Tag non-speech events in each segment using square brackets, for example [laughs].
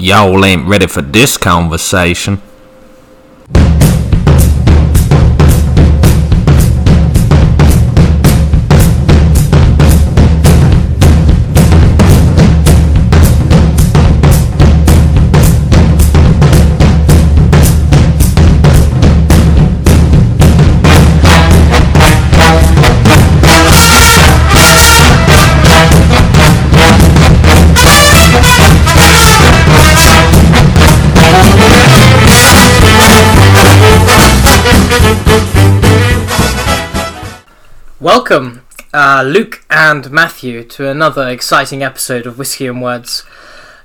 Y'all ain't ready for this conversation. Uh, Luke and Matthew, to another exciting episode of Whiskey and Words.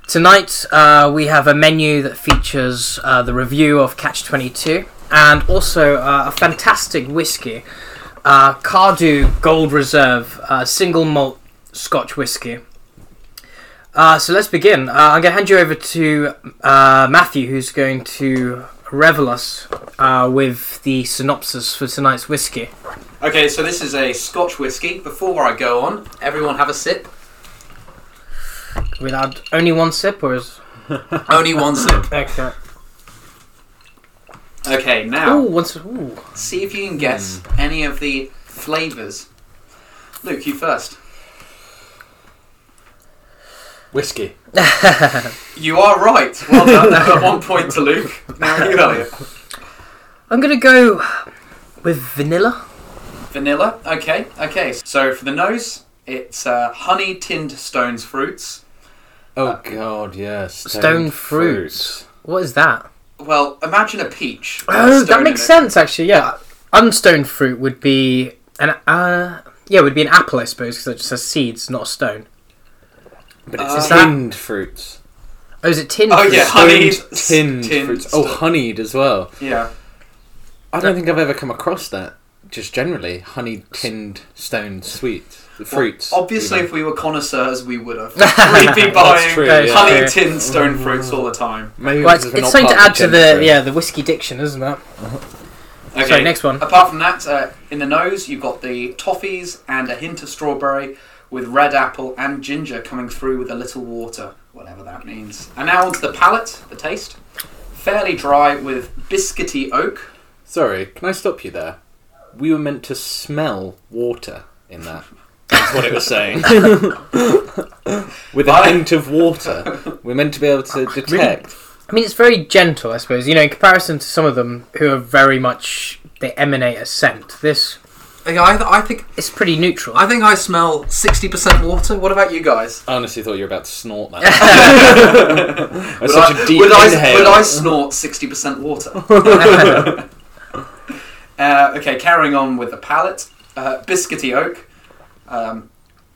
Tonight uh, we have a menu that features uh, the review of Catch 22 and also uh, a fantastic whiskey, uh, Cardhu Gold Reserve, uh, single malt Scotch whiskey. Uh, so let's begin. I'm going to hand you over to Matthew, who's going to revel us uh, with the synopsis for tonight's whiskey. Okay, so this is a Scotch whiskey. Before I go on, everyone have a sip. We Without only one sip, or is [laughs] Only one sip. okay? Okay, now sip. Ooh. see if you can guess any of the flavours. Luke, you first. Whiskey. [laughs] You are right. Well done. At one point to Luke. Now you know. I'm gonna go with vanilla. Vanilla. Okay, okay. So for the nose, it's uh, honey tinned stones fruits. Oh god, yes. Stone fruits. What is that? Well, imagine a peach. Oh, that in makes it. sense. Actually, yeah. Unstoned fruit would be an uh, yeah, would be an apple, I suppose, because it just has seeds, not a stone. But Uh, it's Is that- tinned fruits. Oh, is it tinned? Oh, fruit? yeah, honeyed- Tinned, tinned fruits. Oh, stuff. honeyed as well. Yeah. I don't think I've ever come across that. Just generally, honeyed tinned stone sweet. The fruits. Obviously, even. if we were connoisseurs, we would have. [laughs] We'd be buying true, yeah. honey Yeah. tinned stone [laughs] fruits all the time. Maybe Well, because it's, we're it's not something to part add of to the gentry. yeah the whiskey diction, isn't it? [laughs] Okay. Sorry, next one. Apart from that, uh, in the nose, you've got the toffees and a hint of strawberry with red apple and ginger coming through with a little water, whatever that means. And now onto the palate, the taste. Fairly dry with biscuity oak. Sorry, can I stop you there? We were meant to smell water in that. That's what it was saying. With a hint of water. We're meant to be able to detect. I mean, it's very gentle, I suppose. You know, in comparison to some of them who are very much they emanate a scent. This I, I think It's pretty neutral. I think I smell sixty percent water. What about you guys? I honestly thought you were about to snort that. [laughs] That's Would such I, a deep would I, inhale. would I snort sixty percent water? [laughs] [laughs] uh, okay, carrying on with the palate. Uh, biscuity oak, um,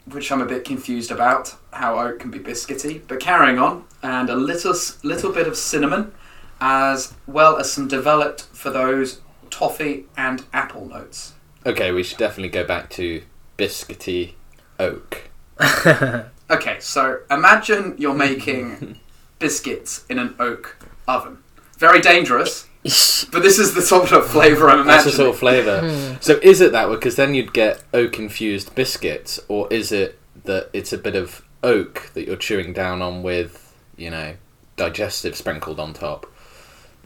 which I'm a bit confused about how oak can be biscuity. But carrying on, and a little s- little bit of cinnamon, as well as some developed for those toffee and apple notes. Okay, we should definitely go back to biscuity oak. [laughs] Okay, so imagine you're [laughs] making biscuits in an oak oven. Very dangerous, [laughs] but this is the sort of flavour I'm imagining. That's the imagining. sort of flavour. Hmm. So is it that way? Because then you'd get oak infused biscuits, or is it that it's a bit of oak that you're chewing down on with, you know, digestive sprinkled on top?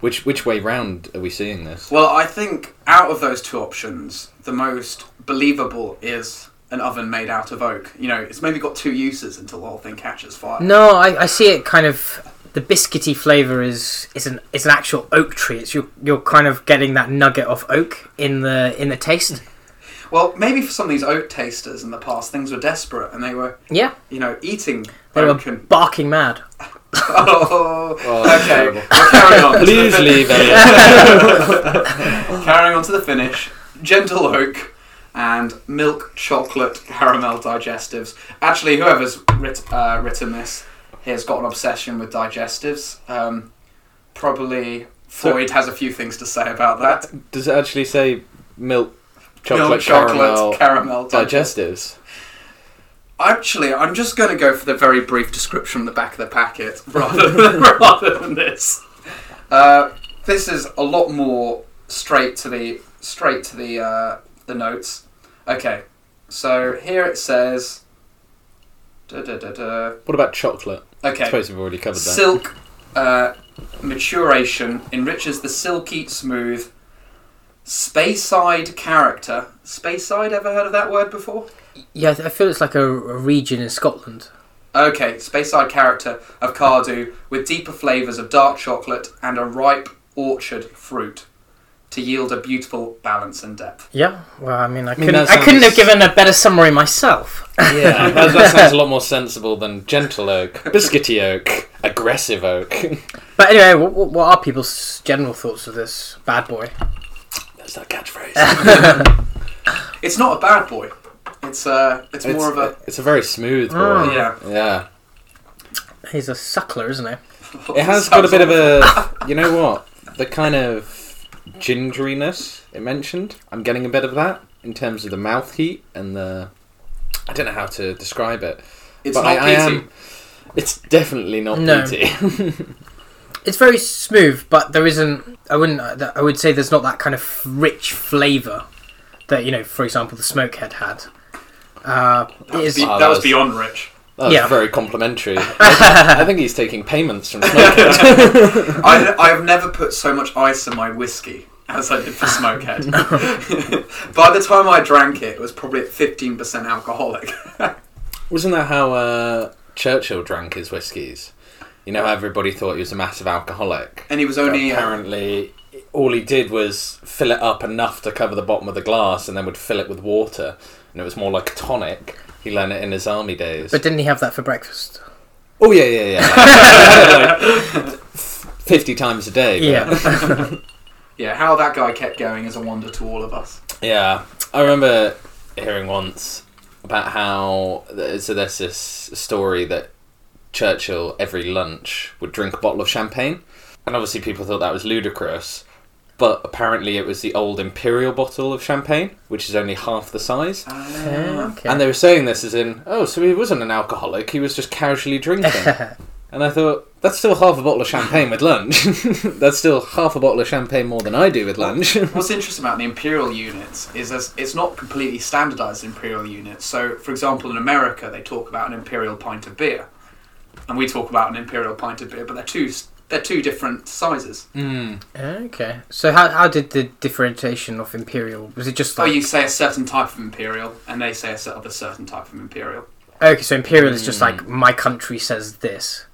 Which which way round are we seeing this? Well, I think out of those two options, the most believable is an oven made out of oak. You know, it's maybe got two uses until the whole thing catches fire. No, I, I see it kind of the biscuity flavour is is an is an actual oak tree. It's you're you're kind of getting that nugget of oak in the in the taste. Well, maybe for some of these oak tasters in the past, things were desperate and they were, Yeah, you know, eating they oak were and. barking mad. Oh, Oh, okay. terrible. Well, carry on. [laughs] Please leave. [laughs] Carrying on to the finish, gentle oak and milk chocolate caramel digestives. Actually, whoever's writ- uh, written this has got an obsession with digestives. Um, probably Floyd has a few things to say about that. Does it actually say milk chocolate, milk chocolate caramel caramel digestives. Digestives? Actually, I'm just going to go for the very brief description on the back of the packet [laughs] rather than, [laughs] rather than this. Uh, this is a lot more straight to the straight to the uh, the notes. Okay, so here it says. Da, da, da, da. What about chocolate? Okay, I suppose we've already covered that. silk, uh, maturation enriches the silky smooth Speyside character. Speyside, ever heard of that word before? Yeah, I feel it's like a, a region in Scotland. Okay, Speyside character of Cardhu with deeper flavours of dark chocolate and a ripe orchard fruit to yield a beautiful balance and depth. Yeah, well, I mean, I mean, couldn't, that I couldn't have given a better summary myself. Yeah, [laughs] that, that sounds a lot more sensible than gentle oak, biscuity oak, aggressive oak. But anyway, what, what are people's general thoughts of this bad boy? That's that catchphrase. [laughs] It's not a bad boy. It's uh, it's, it's, more of a it's a very smooth boy. Mm. yeah. Yeah. He's a suckler, isn't he? [laughs] It has got a bit of a, you know what, the kind of gingeriness it mentioned. I'm getting a bit of that in terms of the mouth heat and the. I don't know how to describe it. It's but not I, I peaty. am. It's definitely not No. peaty. [laughs] It's very smooth, but there isn't. I wouldn't. I would say there's not that kind of rich flavour that you know. For example, the Smokehead had. Uh, That was, is. be- Oh, that that was was- beyond rich. That was Yeah. very complimentary. [laughs] I, I think he's taking payments from Smokehead. [laughs] I, [laughs] I have never put so much ice in my whiskey as I did for Smokehead. By the time I drank it, it was probably at 15% alcoholic. Wasn't that how uh, Churchill drank his whiskies? You know everybody thought he was a massive alcoholic? And he was But only. uh, apparently, all he did was fill it up enough to cover the bottom of the glass and then would fill it with water. And it was more like a tonic. He learned it in his army days. But didn't he have that for breakfast? oh, yeah, yeah, yeah. He had it like 50 times a day. but- Yeah. [laughs] yeah, how that guy kept going is a wonder to all of us. Yeah, I remember hearing once about how so there's this story that Churchill every lunch would drink a bottle of champagne, and obviously people thought that was ludicrous. But apparently, it was the old imperial bottle of champagne, which is only half the size. Yeah, okay. And they were saying this as in, oh, so he wasn't an alcoholic; he was just casually drinking. [laughs] and I thought that's still half a bottle of champagne with lunch. [laughs] that's still half a bottle of champagne more than I do with lunch. What's interesting about the imperial units is as it's not completely standardized imperial units. So, for example, in America, they talk about an imperial pint of beer, and we talk about an imperial pint of beer, but they're two they're two different sizes. Mm. okay. So how how did the differentiation of imperial? Was it just Oh, you say a certain type of imperial, and they say a cer- of a certain type of imperial. okay? So imperial is just like my country says this.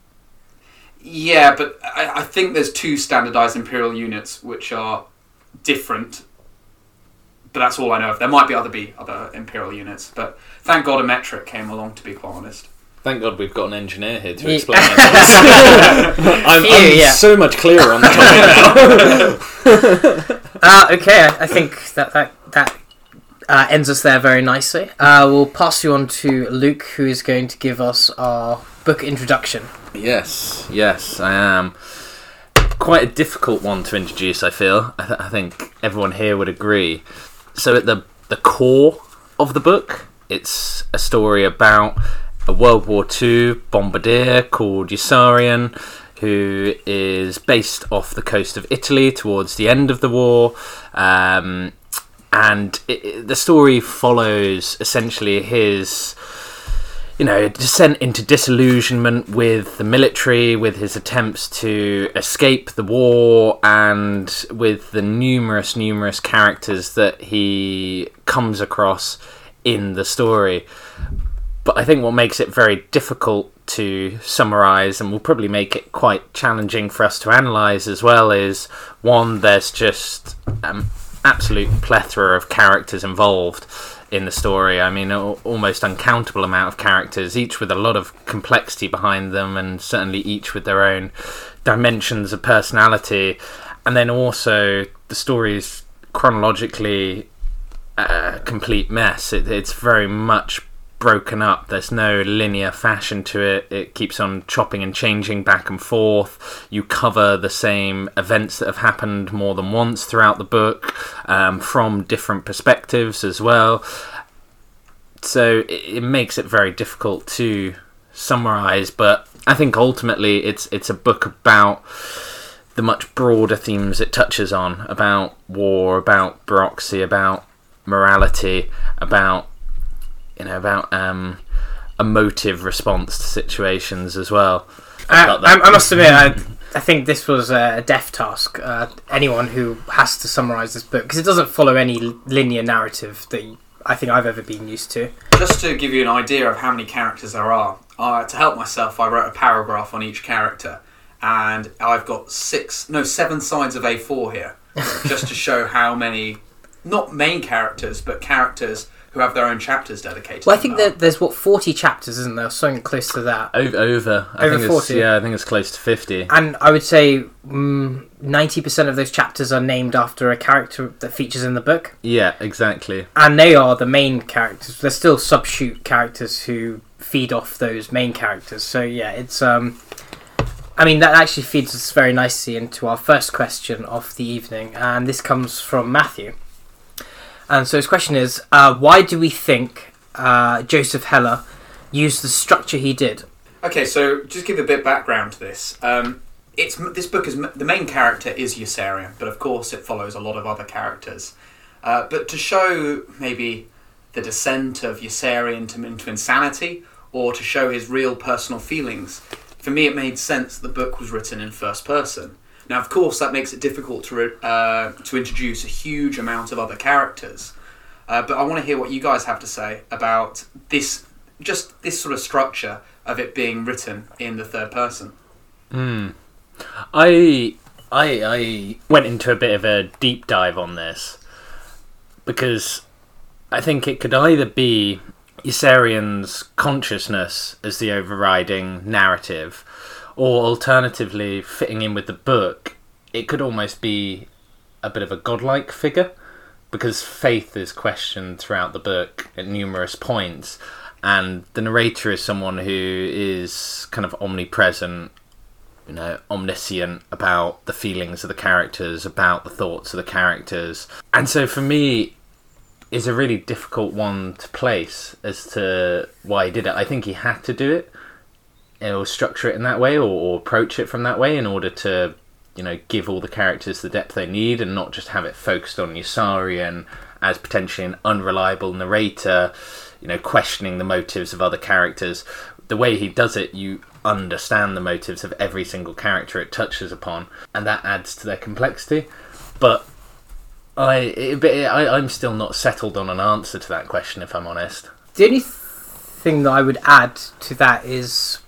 Yeah, but I, I think there's two standardized imperial units which are different. But that's all I know of. There might be other be other imperial units, but thank God a metric came along. To be quite honest, Thank God we've got an engineer here to explain [laughs] it. [laughs] I'm, Phew, I'm yeah. so much clearer on the topic [laughs] now. Uh, okay, I I think that that that uh, ends us there very nicely. Uh, we'll pass you on to Luke, who is going to give us our book introduction. Yes, yes, I am. Quite a difficult one to introduce, I feel. I, th- I think everyone here would agree. So, at the, the core of the book, it's a story about a World War II bombardier called Yossarian, who is based off the coast of Italy towards the end of the war. Um, and it, it- the story follows essentially his you know, descent into disillusionment with the military, with his attempts to escape the war, and with the numerous, numerous characters that he comes across in the story. But I think what makes it very difficult to summarize and will probably make it quite challenging for us to analyze as well is one, there's just an absolute plethora of characters involved in the story. I mean, almost uncountable amount of characters, each with a lot of complexity behind them, and certainly each with their own dimensions of personality. And then also, the story is chronologically a complete mess. It, it's very much broken up. There's no linear fashion to it. It keeps on chopping and changing back and forth. You cover the same events that have happened more than once throughout the book um, from different perspectives as well. So it, it makes it very difficult to summarize, but I think ultimately it's it's a book about the much broader themes it touches on about war, about bureaucracy, about morality, about you know about um, emotive response to situations as well. I, I. I must admit, I, [laughs] I think this was a death task. Uh, anyone who has to summarize this book because it doesn't follow any linear narrative that I think I've ever been used to. Just to give you an idea of how many characters there are, uh, to help myself, I wrote a paragraph on each character, and I've got six, no, seven sides of A4 here, [laughs] just to show how many, not main characters, but characters who have their own chapters dedicated. Well, I think that there's what 40 chapters, isn't there? Something close to that. Over, over. I Over think it's, 40. Yeah, I think it's close to fifty. And I would say mm, 90% of those chapters are named after a character that features in the book. Yeah, exactly. And they are the main characters. There's still subshoot characters who feed off those main characters. So yeah, it's um I mean that actually feeds us very nicely into our first question of the evening and this comes from Matthew. And so his question is uh, why do we think uh, Joseph Heller used the structure he did? Okay, so just give a bit background to this. Um, it's this book is the main character is Yossarian, but of course it follows a lot of other characters. Uh, but to show maybe the descent of Yossarian to, into insanity, or to show his real personal feelings, for me it made sense that the book was written in first person. Now, of course, that makes it difficult to uh, to introduce a huge amount of other characters. Uh, but I want to hear what you guys have to say about this, just this sort of structure of it being written in the third person. Hmm. I I I went into a bit of a deep dive on this because I think it could either be Yossarian's consciousness as the overriding narrative, or alternatively, fitting in with the book, it could almost be a bit of a godlike figure because faith is questioned throughout the book at numerous points, and the narrator is someone who is kind of omnipresent you know, omniscient about the feelings of the characters, about the thoughts of the characters. And so for me, is a really difficult one to place as to why he did it. I think he had to do it, or structure it in that way, or, or approach it from that way in order to, you know, give all the characters the depth they need and not just have it focused on Yossarian as potentially an unreliable narrator, you know, questioning the motives of other characters. The way he does it, you understand the motives of every single character it touches upon, and that adds to their complexity. But I, it, I I'm still not settled on an answer to that question, if I'm honest. The only th- thing that I would add to that is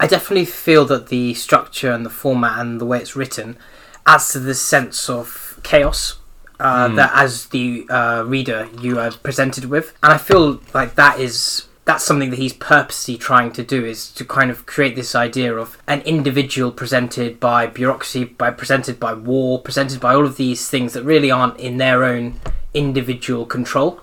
I definitely feel that the structure and the format and the way it's written adds to this sense of chaos uh, Mm. that as the uh, reader you are presented with. And I feel like that is that's something that he's purposely trying to do is to kind of create this idea of an individual presented by bureaucracy, by presented by war, presented by all of these things that really aren't in their own individual control.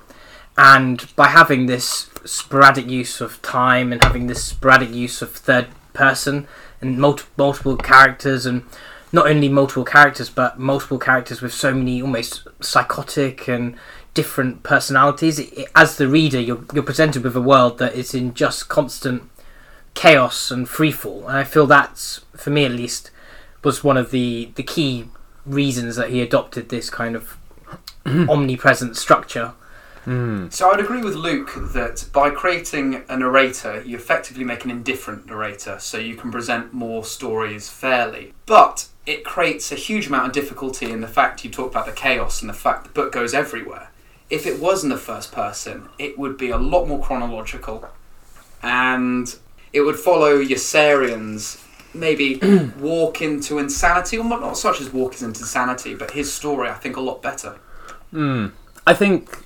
And by having this sporadic use of time and having this sporadic use of third person and multi- multiple characters and not only multiple characters but multiple characters with so many almost psychotic and different personalities. It, it- as the reader you're, you're presented with a world that is in just constant chaos and freefall. And i feel that's for me at least was one of the the key reasons that he adopted this kind of [clears throat] omnipresent structure Mm. So I would agree with Luke that by creating a narrator, you effectively make an indifferent narrator, so you can present more stories fairly. But it creates a huge amount of difficulty in the fact you talked about the chaos and the fact the book goes everywhere. If it was in the first person, it would be a lot more chronological, and it would follow Yossarian's maybe [clears throat] walk into insanity, or not not such as walk into insanity, but his story I think a lot better. Mm. I think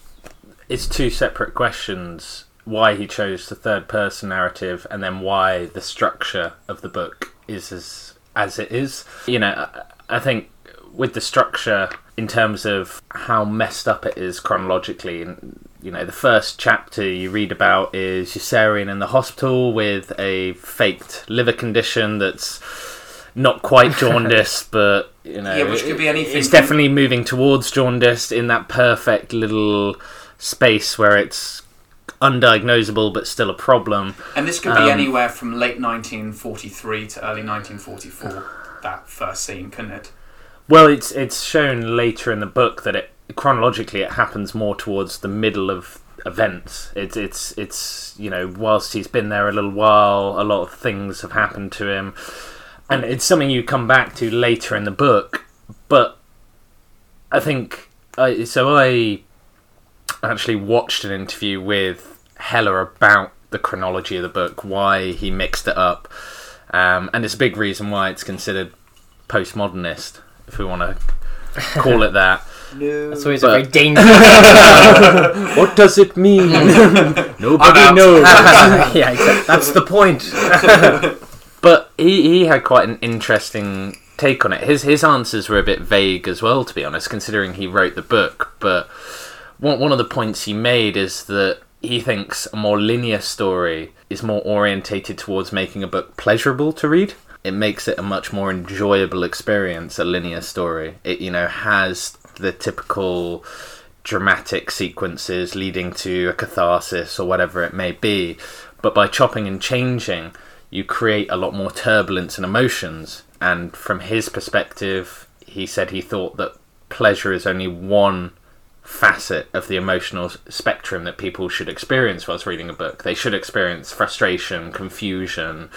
it's two separate questions why he chose the third person narrative and then why the structure of the book is as as it is. You know I, I think with the structure in terms of how messed up it is chronologically and you know the first chapter you read about is Yossarian in the hospital with a faked liver condition that's not quite jaundice [laughs] but you know Yeah, which could be anything. it's definitely moving towards jaundice in that perfect little space where it's undiagnosable but still a problem. And this could be Um, anywhere from late 1943 to early 1944. That first scene, couldn't it? Well, it's it's shown later in the book that it chronologically it happens more towards the middle of events. It's it's it's you know whilst he's been there a little while, a lot of things have happened to him, and it's something you come back to later in the book. But I think I so I actually watched an interview with Heller about the chronology of the book, why he mixed it up, um, and it's a big reason why it's considered postmodernist, if we want to call it that. [laughs] No. That's always But- a very [laughs] dangerous. [laughs] what does it mean? Nobody knows. yeah, exactly. That's the point. But he, he had quite an interesting take on it. His his answers were a bit vague as well, to be honest, considering he wrote the book. But one one of the points he made is that he thinks a more linear story is more orientated towards making a book pleasurable to read. It makes it a much more enjoyable experience. A linear story, it you know has the typical dramatic sequences leading to a catharsis or whatever it may be. But by chopping and changing, you create a lot more turbulence and emotions. And from his perspective, he said he thought that pleasure is only one facet of the emotional spectrum that people should experience whilst reading a book. They should experience frustration, confusion,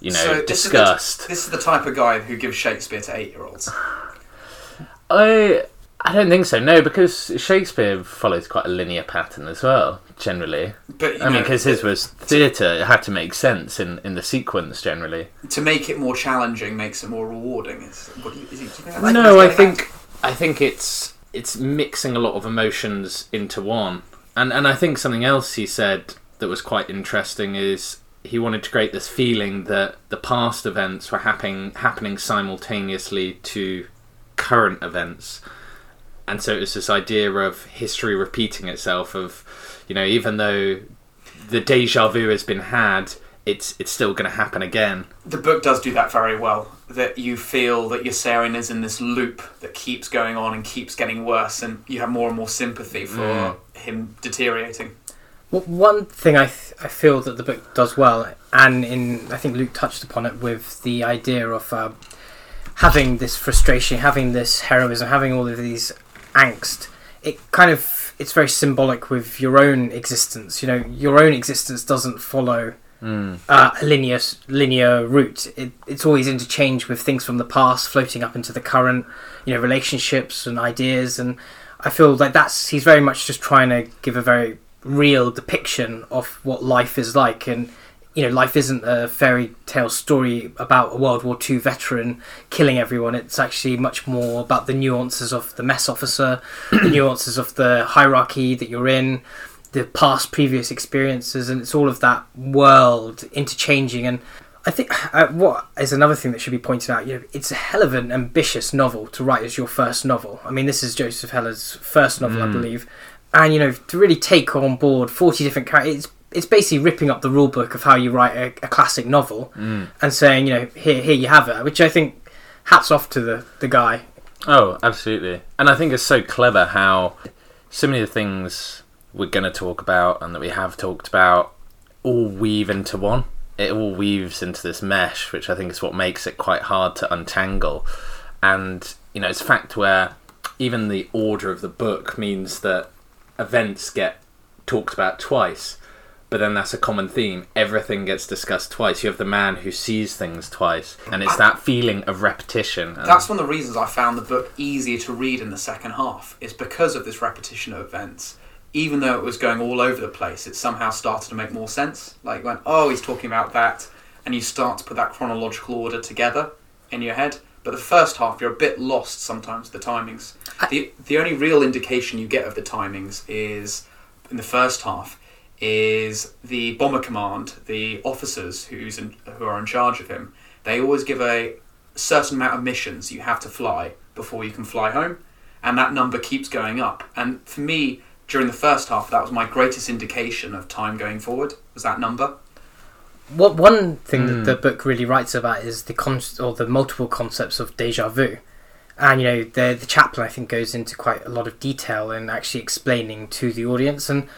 you know, So this is the- disgust. This is the type of guy who gives Shakespeare to eight-year-olds. I I don't think so. No, because Shakespeare follows quite a linear pattern as well. Generally, But I mean, because his was theatre, it had to make sense in in the sequence. Generally, to make it more challenging makes it more rewarding. Is, what do you, is he, do you think no, I think I think it's it's mixing a lot of emotions into one, and and I think something else he said that was quite interesting is he wanted to create this feeling that the past events were happening happening simultaneously to current events, and so it was this idea of history repeating itself. Of you know, even though the deja vu has been had, it's it's still going to happen again. the book does do that very well. That you feel that Yossarian is in this loop that keeps going on and keeps getting worse, and you have more and more sympathy for Mm. him deteriorating. Well, one thing I th- I feel that the book does well, and in I think Luke touched upon it with the idea of uh, having this frustration, having this heroism, having all of these angst. It kind of it's very symbolic with your own existence. You know, your own existence doesn't follow Mm. uh, a linear linear route. It, it's always interchanged with things from the past floating up into the current. You know, relationships and ideas, and I feel like that's he's very much just trying to give a very real depiction of what life is like, and you know, life isn't a fairy tale story about a World War II veteran killing everyone. It's actually much more about the nuances of the mess officer, the [clears throat] nuances of the hierarchy that you're in, the past previous experiences and it's all of that world interchanging and I think uh, what is another thing that should be pointed out. You know, it's a hell of an ambitious novel to write as your first novel. I mean, this is Joseph Heller's first novel, I Mm. believe, and you know, to really take on board forty different characters, it's, it's basically ripping up the rule book of how you write a, a classic novel Mm. and saying, you know, here, here you have it. Which I think, hats off to the the guy. Oh, absolutely. And I think it's so clever how so many of the things we're going to talk about and that we have talked about all weave into one. It all weaves into this mesh, which I think is what makes it quite hard to untangle. And, you know, it's a fact where even the order of the book means that events get talked about twice. But then that's a common theme. Everything gets discussed twice. You have the man who sees things twice, and it's that feeling of repetition. That's one of the reasons I found the book easier to read in the second half. Is because of this repetition of events. Even though it was going all over the place, it somehow started to make more sense. Like when oh he's talking about that, and you start to put that chronological order together in your head. But the first half, you're a bit lost sometimes. The timings. the The only real indication you get of the timings is in the first half is the bomber command, the officers who's in, who are in charge of him. They always give a certain amount of missions you have to fly before you can fly home, and that number keeps going up. And for me, during the first half, that was my greatest indication of time going forward. Was that number? What one thing Mm. that the book really writes about is the con- or the multiple concepts of deja vu, and you know the the chaplain I think goes into quite a lot of detail in actually explaining to the audience. And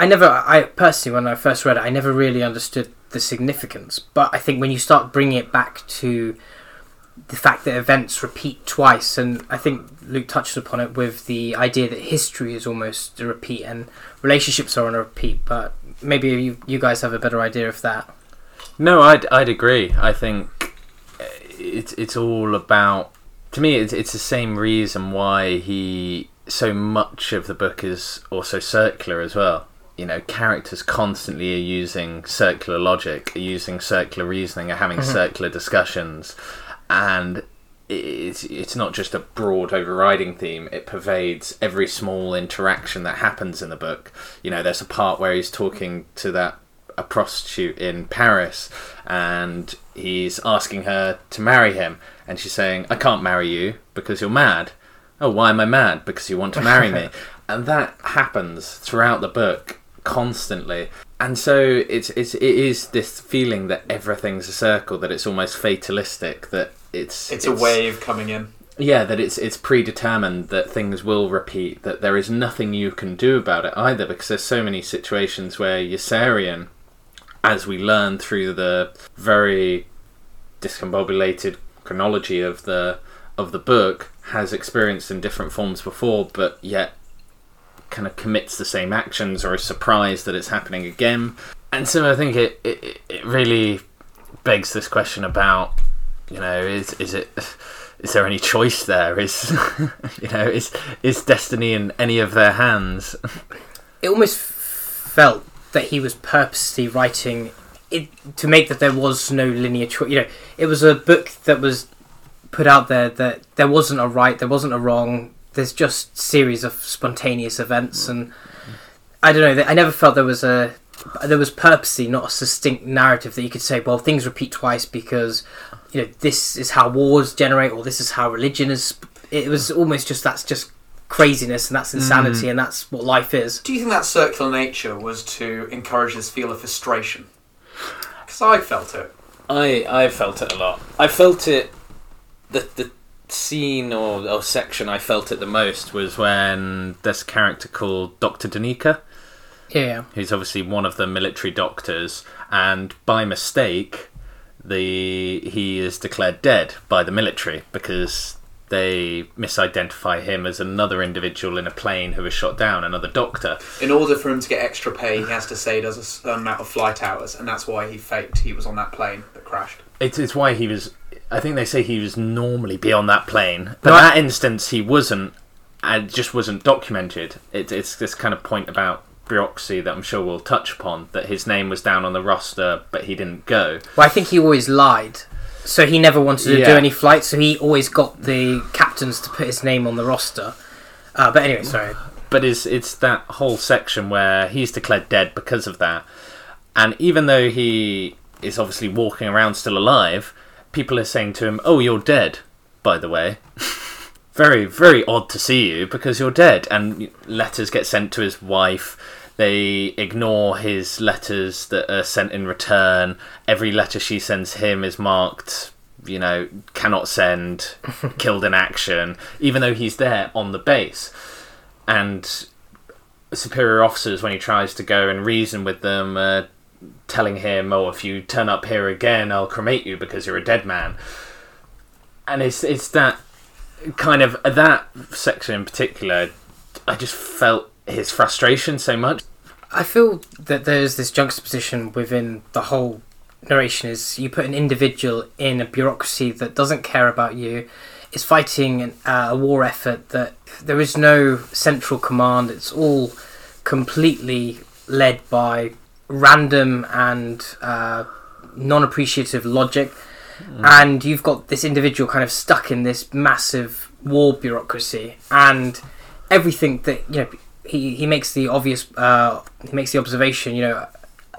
I never, I personally when I first read it, I never really understood the significance. But I think when you start bringing it back to the fact that events repeat twice, and I think Luke touched upon it with the idea that history is almost a repeat and relationships are on a repeat. But maybe you, you guys have a better idea of that. No, I'd I'd agree. I think uh, it's it's all about to me it's it's the same reason why he so much of the book is also circular as well you know characters constantly are using circular logic are using circular reasoning are having circular discussions and it's it's not just a broad overriding theme it pervades every small interaction that happens in the book. You know there's a part where he's talking to that a prostitute in Paris and he's asking her to marry him and she's saying I can't marry you because you're mad. Oh why am I mad? Because you want to marry me. [laughs] And that happens throughout the book constantly. And so it's it's it is this feeling that everything's a circle that it's almost fatalistic that it's It's, a wave coming in. yeah that it's it's predetermined that things will repeat that there is nothing you can do about it either because there's so many situations where Yossarian as we learn through the very discombobulated chronology of the of the book has experienced in different forms before but yet kind of commits the same actions or is surprised that it's happening again and so I think it, it, it really begs this question about you know is is it is there any choice there is [laughs] you know is is destiny in any of their hands it almost felt that he was purposely writing it to make that there was no linear choice. You know, it was a book that was put out there that there wasn't a right, there wasn't a wrong. There's just series of spontaneous events, and I don't know. I never felt there was a there was purposely not a succinct narrative that you could say, well, things repeat twice because you know this is how wars generate, or this is how religion is. It was mm. almost just that's just craziness and that's insanity mm. and that's what life is. Do you think that circular nature was to encourage this feel of frustration? Because I felt it. I I felt it a lot. I felt it. The the scene or, or section I felt it the most was when this character called Doctor Daneeka, Yeah. who's obviously one of the military doctors, and by mistake, the he is declared dead by the military because they misidentify him as another individual in a plane who was shot down, another doctor. In order for him to get extra pay, he has to say he does a certain amount of flight hours, and that's why he faked he was on that plane that crashed. It's, it's why he was. I think they say he was normally be on that plane, but No, I- that instance he wasn't, and just wasn't documented. It, it's this kind of point about bureaucracy that I'm sure we'll touch upon. That his name was down on the roster, but he didn't go. Well, I think he always lied. So he never wanted to do any flights, so he always got the captains to put his name on the roster. Uh, but anyway, sorry. But it's it's that whole section where he's declared dead because of that, and even though he is obviously walking around still alive, people are saying to him, "Oh, you're dead." By the way, [laughs] very very odd to see you because you're dead. And letters get sent to his wife. They ignore his letters that are sent in return. Every letter she sends him is marked, you know, cannot send, [laughs] killed in action, even though he's there on the base and superior officers when he tries to go and reason with them uh, telling him oh if you turn up here again i'll cremate you because you're a dead man and it's it's that kind of that section in particular i just felt his frustration so much. I feel that there's this juxtaposition within the whole narration is you put an individual in a bureaucracy that doesn't care about you, is fighting an, uh, a war effort that there is no central command. It's all completely led by random and uh, non-appreciative logic, and you've got this individual kind of stuck in this massive war bureaucracy and everything that you know he, he makes the obvious uh, he makes the observation you know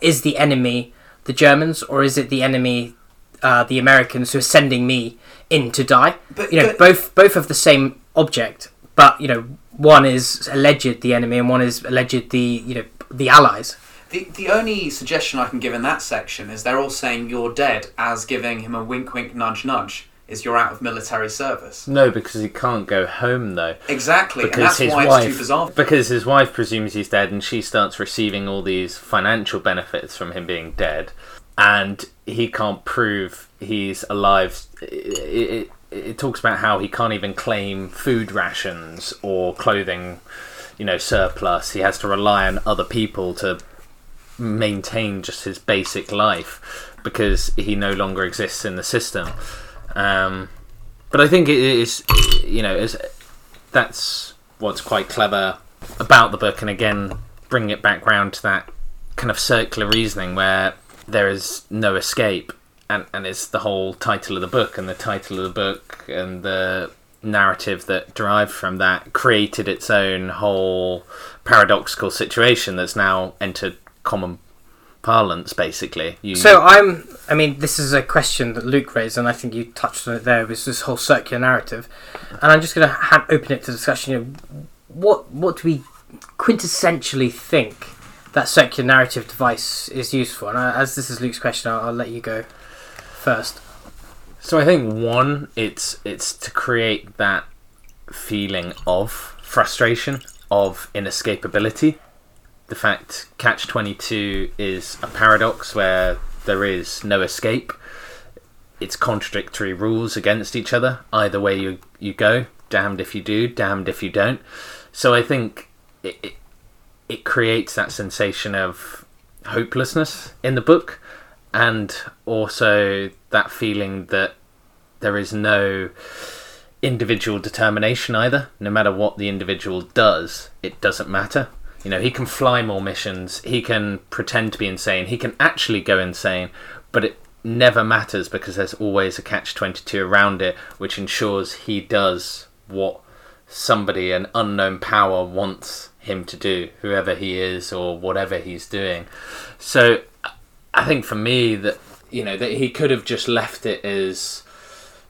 is the enemy the Germans or is it the enemy uh, the Americans who are sending me in to die But, you know but- both both of the same object but you know one is alleged the enemy and one is alleged the you know the allies The, the only suggestion I can give in that section is they're all saying you're dead, as giving him a wink, wink, nudge, nudge. Is you're out of military service. no because he can't go home though Exactly, and because that's his why wife it's too bizarre. because his wife presumes he's dead and she starts receiving all these financial benefits from him being dead and he can't prove he's alive it, it, it talks about how he can't even claim food rations or clothing you know surplus he has to rely on other people to maintain just his basic life because he no longer exists in the system Um, but I think it is, you know, is that's what's quite clever about the book, and again, bringing it back round to that kind of circular reasoning where there is no escape, and and it's the whole title of the book, and the title of the book, and the narrative that derived from that created its own whole paradoxical situation that's now entered common parlance basically you, So I'm. I mean, this is a question that Luke raised, and I think you touched on it there. Was this whole circular narrative, and I'm just going to ha- open it to discussion. You know, what what do we quintessentially think that circular narrative device is used for? And I, as this is Luke's question, I'll, I'll let you go first. So I think one, it's it's to create that feeling of frustration, of inescapability. The fact Catch Twenty Two is a paradox where there is no escape. It's contradictory rules against each other. Either way you you go, damned if you do, damned if you don't. So I think it it, it creates that sensation of hopelessness in the book and also that feeling that there is no individual determination either. No matter what the individual does, it doesn't matter. You know, he can fly more missions, he can pretend to be insane, he can actually go insane, but it never matters because there's always a catch 22 around it, which ensures he does what somebody, an unknown power, wants him to do, whoever he is or whatever he's doing. So I think for me that you know that he could have just left it as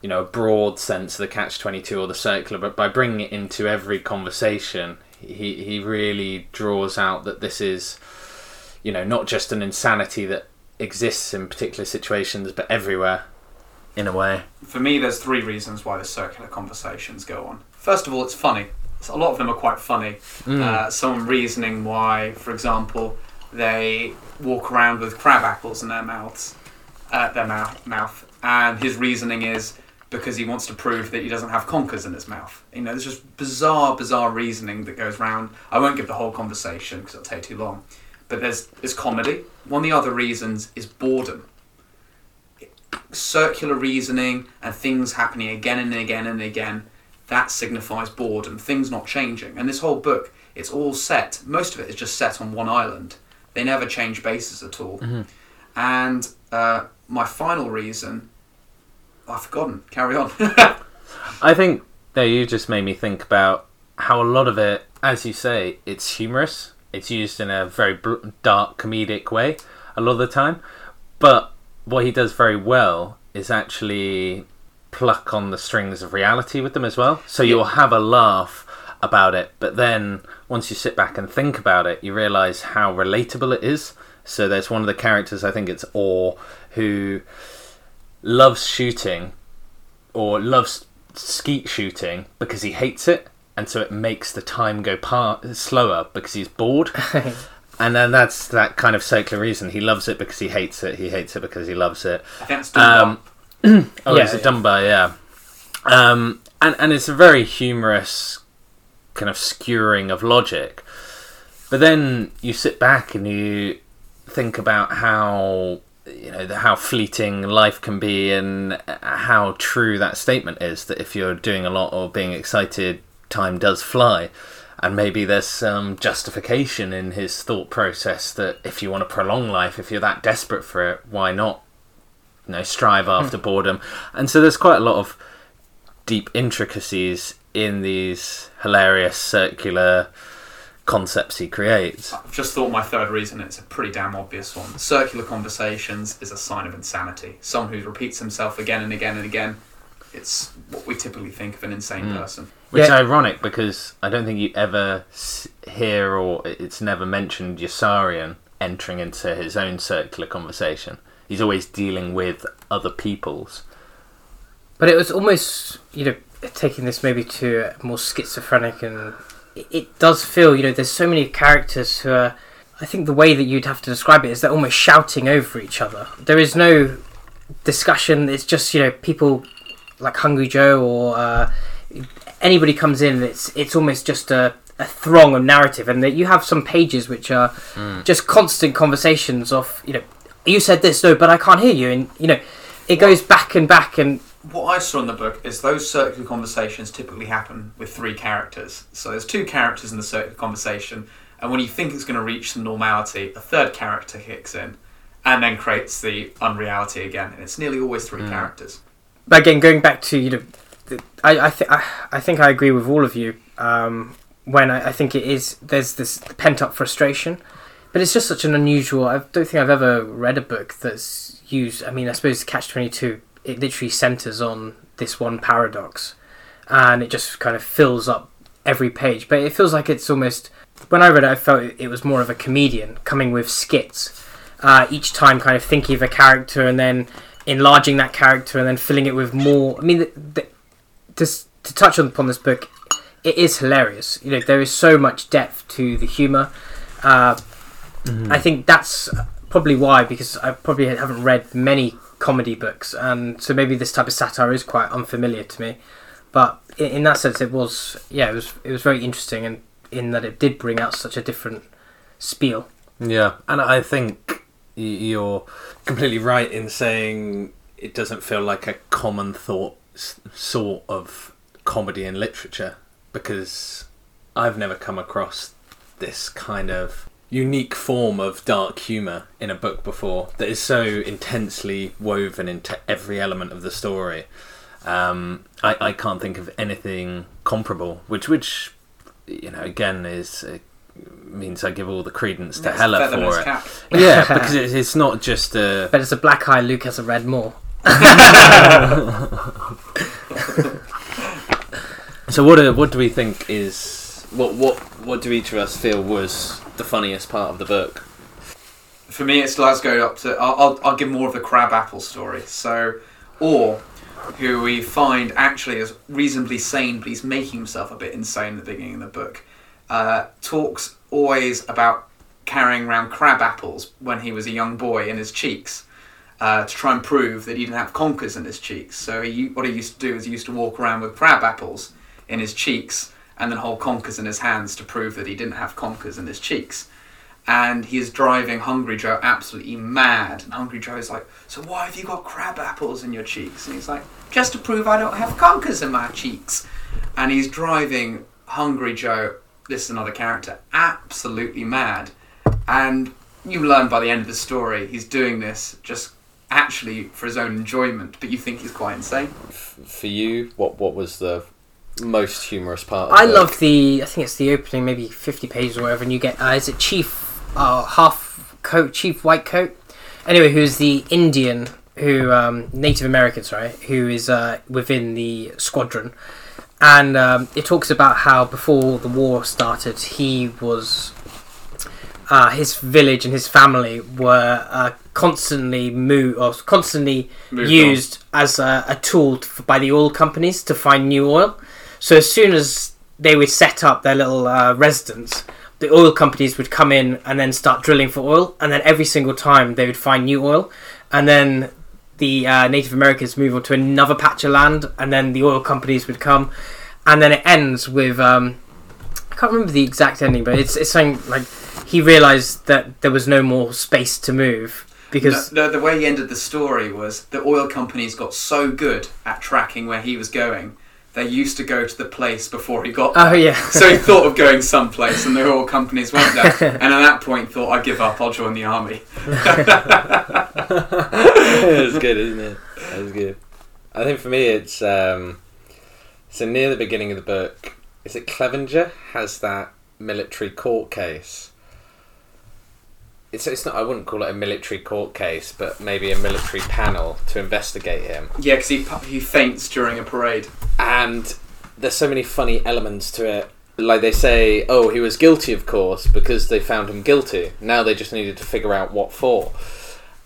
you know a broad sense of the catch 22 or the circular but by bringing it into every conversation he he really draws out that this is you know not just an insanity that exists in particular situations but everywhere in a way For me, there's three reasons why the circular conversations go on. First of all, it's funny. A lot of them are quite funny. Uh, someone reasoning why, for example, they walk around with crab apples in their mouths, uh, their mouth, mouth, and his reasoning is because he wants to prove that he doesn't have conkers in his mouth. You know, there's just bizarre, bizarre reasoning that goes round. I won't give the whole conversation because it'll take too long. But there's there's comedy. One of the other reasons is boredom circular reasoning and things happening again and again and again, that signifies boredom, things not changing. And this whole book, it's all set, most of it is just set on one island. They never change bases at all. And uh, my final reason, I've forgotten, carry on. [laughs] I think no, you just made me think about how a lot of it, as you say, it's humorous. It's used in a very dark comedic way a lot of the time, but what he does very well is actually pluck on the strings of reality with them as well. So you'll have a laugh about it, but then once you sit back and think about it, you realize how relatable it is. So there's one of the characters, I think it's Orr, who loves shooting or loves skeet shooting because he hates it, and so it makes the time go par- slower because he's bored. [laughs] and then that's that kind of circular reason. He loves it because he hates it. He hates it because he loves it. I think that's Dunbar. Um, [clears throat] oh, Yeah, it's a yeah. Dunbar, yeah. Um, and and it's a very humorous kind of skewering of logic. But then you sit back and you think about how you know the, how fleeting life can be and uh, how true that statement is that if you're doing a lot or being excited time does fly. And maybe there's some justification in his thought process that if you want to prolong life if you're that desperate for it why not you know strive hmm. after boredom? And so there's quite a lot of deep intricacies in these hilarious circular concepts he creates I've just thought my third reason, it's a pretty damn obvious one. Circular conversations is a sign of insanity. Someone who repeats himself again and again and again. It's what we typically think of an insane Mm. person. Which is ironic because I don't think you ever hear or it's never mentioned Yossarian entering into his own circular conversation. He's always dealing with other people's. But it was almost, you know, taking this maybe to a more schizophrenic, and it, does feel, you know, there's so many characters who are. I think the way that you'd have to describe it is they're almost shouting over each other. There is no discussion. It's just you know people like Hungry Joe or uh, anybody comes in. It's it's almost just a, a throng of narrative, and that you have some pages which are just constant conversations of you know you said this no, but I can't hear you, and you know it goes back and back, and what I saw in the book is those circular conversations typically happen with three characters. So there's two characters in the circular conversation, and when you think it's going to reach some normality, a third character kicks in, and then creates the unreality again. And it's nearly always three Mm. characters. But again, going back to you know, the, I I, th- I I think I agree with all of you. Um, when I, I think it is there's this pent up frustration, but it's just such an unusual. I don't think I've ever read a book that's used. I mean, I suppose Catch Twenty Two. It literally centers on this one paradox, and it just kind of fills up every page. But it feels like it's almost. When I read it, I felt it- was more of a comedian coming with skits, uh, each time kind of thinking of a character and then enlarging that character and then filling it with more. I mean, the, the, to to touch on upon this book, it is hilarious. You know, there is so much depth to the humor. Uh, I think that's probably why, because I probably haven't read many comedy books, and so maybe this type of satire is quite unfamiliar to me. But in, in that sense, it was yeah, it was it was very interesting, and in that it did bring out such a different spiel. Yeah, and I think you're completely right in saying it doesn't feel like a common thought sort of comedy in literature because I've never come across this kind of unique form of dark humor in a book before that is so intensely woven into every element of the story. Um, I, I can't think of anything comparable, which which you know again is uh, means I give all the credence to That's Hella feather for it. cap. Yeah, [laughs] because it's, it's not just a But it's a black eye. Luke hasn't read more. [laughs] [laughs] So what do, what do we think is what what what do each of us feel was the funniest part of the book? For me, it's go up to. I'll, I'll, I'll give more of the crab apple story. So, Orr who we find actually is reasonably sane, but he's making himself a bit insane at the beginning of the book. Uh, talks always about carrying around crab apples when he was a young boy in his cheeks. Uh, to try and prove that he didn't have conkers in his cheeks. So he, what he used to do is he used to walk around with crab apples in his cheeks and then hold conkers in his hands to prove that he didn't have conkers in his cheeks and he is driving Hungry Joe absolutely mad. And Hungry Joe is like, "So why have you got crab apples in your cheeks?" And he's like, "Just to prove I don't have conkers in my cheeks." And he's driving Hungry Joe, this is another character, absolutely mad. And you learn by the end of the story, he's doing this just actually for his own enjoyment, but you think he's quite insane. For you, what what was the most humorous part? Of I the love the. I think it's the opening, maybe fifty pages or whatever, and you get. Uh, is it Chief uh, Half Coat, Chief White Coat? Anyway, who's the Indian who um, Native American, sorry, who is uh, within the squadron, and um, it talks about how before the war started, he was. Uh, his village and his family were uh, constantly moved or constantly Moved used as a, a tool to, by the oil companies to find new oil. So as soon as they would set up their little uh, residence, the oil companies would come in and then start drilling for oil, and then every single time they would find new oil, and then the uh, Native Americans move on to another patch of land, and then the oil companies would come, and then it ends with um, I can't remember the exact ending, but it's it's something like he realized that there was no more space to move because the, the, the way he ended the story was the oil companies got so good at tracking where he was going, they used to go to the place before he got there. oh yeah, [laughs] So he thought of going someplace, and the oil companies went there. [laughs] And at that point, thought, "I give up. I'll join the army." [laughs] That's good, isn't it? That's good. I think for me, it's um, so near the beginning of the book. Is it Clevenger has that military court case? It's it's not. I wouldn't call it a military court case, but maybe a military panel to investigate him. Yeah, because he he faints during a parade. and there's so many funny elements to it. Like they say, oh, he was guilty, of course, because they found him guilty. Now they just needed to figure out what for,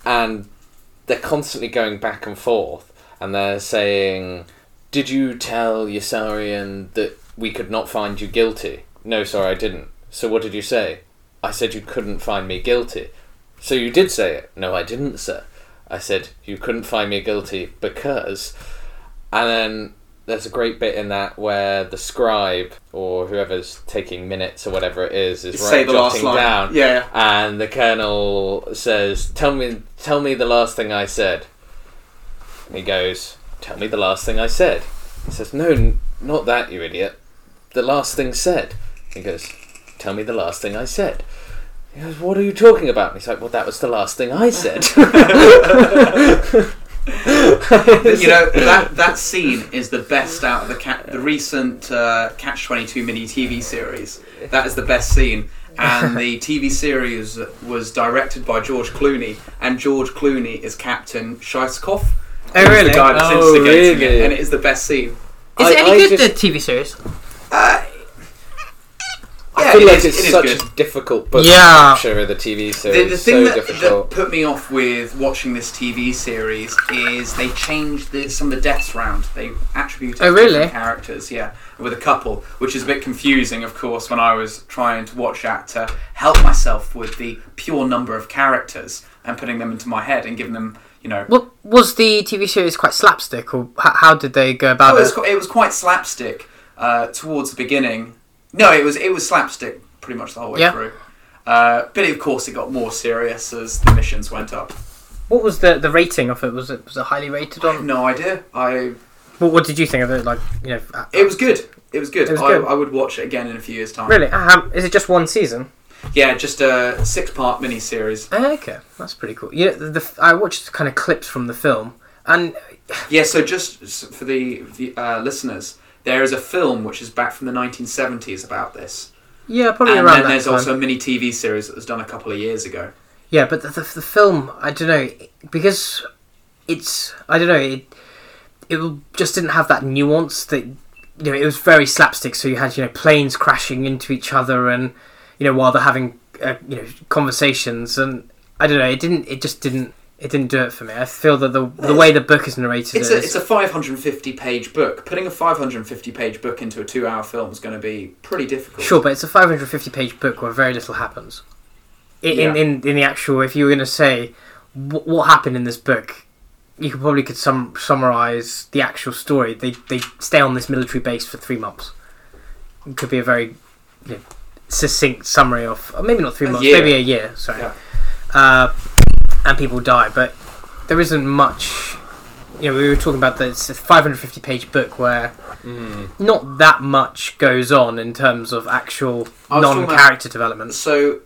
and they're constantly going back and forth, and they're saying, "Did you tell Yossarian that we could not find you guilty?" No, sorry, I didn't. So what did you say? I said you couldn't find me guilty. So you did say it? No, I didn't, sir. I said you couldn't find me guilty because. And then there's a great bit in that where the scribe or whoever's taking minutes or whatever it is is right, the last jotting line. down, Yeah. and the colonel says, "Tell me, tell me the last thing I said." And he goes, "Tell me the last thing I said." He says, "No, n- not that, you idiot. The last thing said." He goes, "Tell me the last thing I said." He goes, "What are you talking about?" And he's like, "Well, that was the last thing I said." [laughs] [laughs] you know that that scene is the best out of the ca- the recent uh, Catch Twenty Two mini TV series. That is the best scene, and the TV series was directed by George Clooney, and George Clooney is Captain Scheisskopf. Oh, really? The guy that's Oh, instigating really? it, and it is the best scene. Is I- it any I good, just- the TV series? Uh, I yeah, feel it like is- it's it is such good. a difficult book Yeah. to capture in the TV series. The, the thing so that, difficult. that put me off with watching this TV series is they changed the, some of the deaths round. They attributed Oh, really? different characters, yeah, with a couple, which is a bit confusing, of course, when I was trying to watch that to help myself with the pure number of characters and putting them into my head and giving them, you know. What was the TV series quite slapstick, or h- how did they go about Oh, it, was, it? qu- it was quite slapstick uh, towards the beginning. No, it was it was slapstick pretty much the whole way Yeah. through. Uh, but of course, it got more serious as the missions went up. What was the, the rating of it? Was it was it highly rated on? No idea. I What, what did you think of it? Like you know, uh, It was good. It was good. It was I, good. I would watch it again in a few years' time. really. Um, is it just one season? Yeah, just a six-part mini-series. Oh, okay, that's pretty cool. Yeah, the, the, I watched kind of clips from the film, and Yeah, so just s- for the, the uh, listeners, there is a film which is back from the 1970s about this, yeah, probably and around then that there's time. also a mini TV series that was done a couple of years ago. Yeah, but the, the, the film, I don't know, because it's, I don't know, it, it just didn't have that nuance that, you know, it was very slapstick. So you had, you know, planes crashing into each other and, you know, while they're having, uh, you know, conversations. And I don't know, it didn't, it just didn't, it didn't do it for me. I feel that the the way the book is narrated It's is. a, it's a 550-page book. Putting a 550-page book into a two-hour film is going to be pretty difficult. Sure, but it's a 550 page book where very little happens. In, Yeah. in, in, in the actual, if you were going to say wh- what happened in this book, you could probably could sum, summarize the actual story. They, they stay on this military base for three months. It could be a very you know, succinct summary of, maybe not three A months, year. maybe a year, sorry. Yeah. Uh, and people die, but there isn't much. You know, we were talking about this 550 page book where Mm. not that much goes on in terms of actual I was about- non-character development. So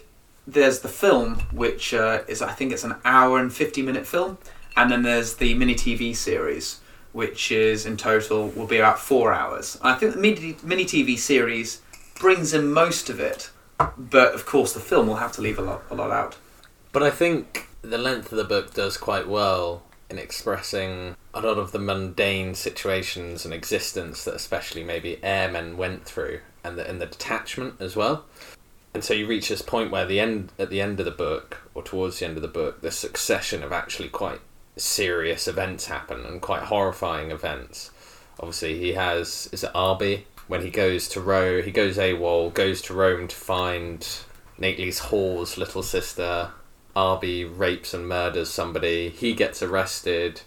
there's the film, which uh, is I think it's an hour and fifty minute film, and then there's the mini TV series, which is in total will be about four hours. I think the mini, mini TV series brings in most of it, but of course the film will have to leave a lot a lot out. But I think the length of the book does quite well in expressing a lot of the mundane situations and existence that especially maybe airmen went through and the, and the detachment as well. And so you reach this point where the end at the end of the book or towards the end of the book, the succession of actually quite serious events happen and quite horrifying events. Obviously, he has is it Aarfy when he goes to Rome, he goes AWOL, goes to Rome to find Nately's whore's little sister. Aarfy rapes and murders somebody. He gets arrested.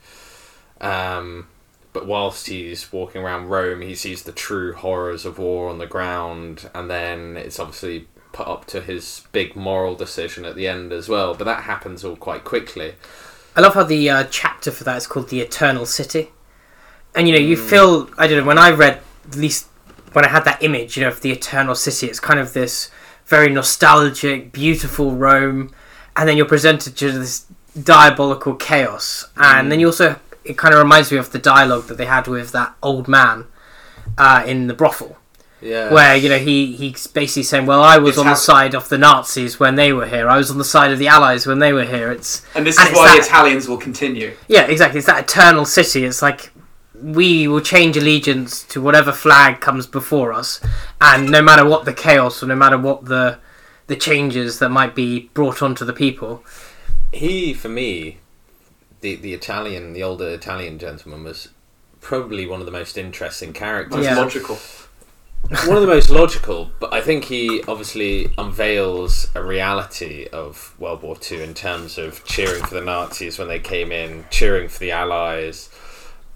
Um, but whilst he's walking around Rome, he sees the true horrors of war on the ground, and then it's obviously put up to his big moral decision at the end as well. But that happens all quite quickly. I love how the uh, chapter for that is called the Eternal City, and you know you feel I don't know when I read at least when I had that image you know of the Eternal City, it's kind of this very nostalgic, beautiful Rome, and then you're presented to this diabolical chaos, and then you also it kind of reminds me of the dialogue that they had with that old man uh, in the brothel. Yeah. where you know he he's basically saying, "Well, I was It's on hap- the side of the Nazis when they were here. I was on the side of the Allies when they were here." It's And this And is why that- the Italians will continue. yeah, exactly. It's that eternal city. It's like we will change allegiance to whatever flag comes before us, and no matter what the chaos or no matter what the the changes that might be brought onto the people. he for me the the Italian the older Italian gentleman was probably one of the most interesting characters Most Yeah. logical. one of the most logical but I think he obviously unveils a reality of World War II in terms of cheering for the Nazis when they came in cheering for the Allies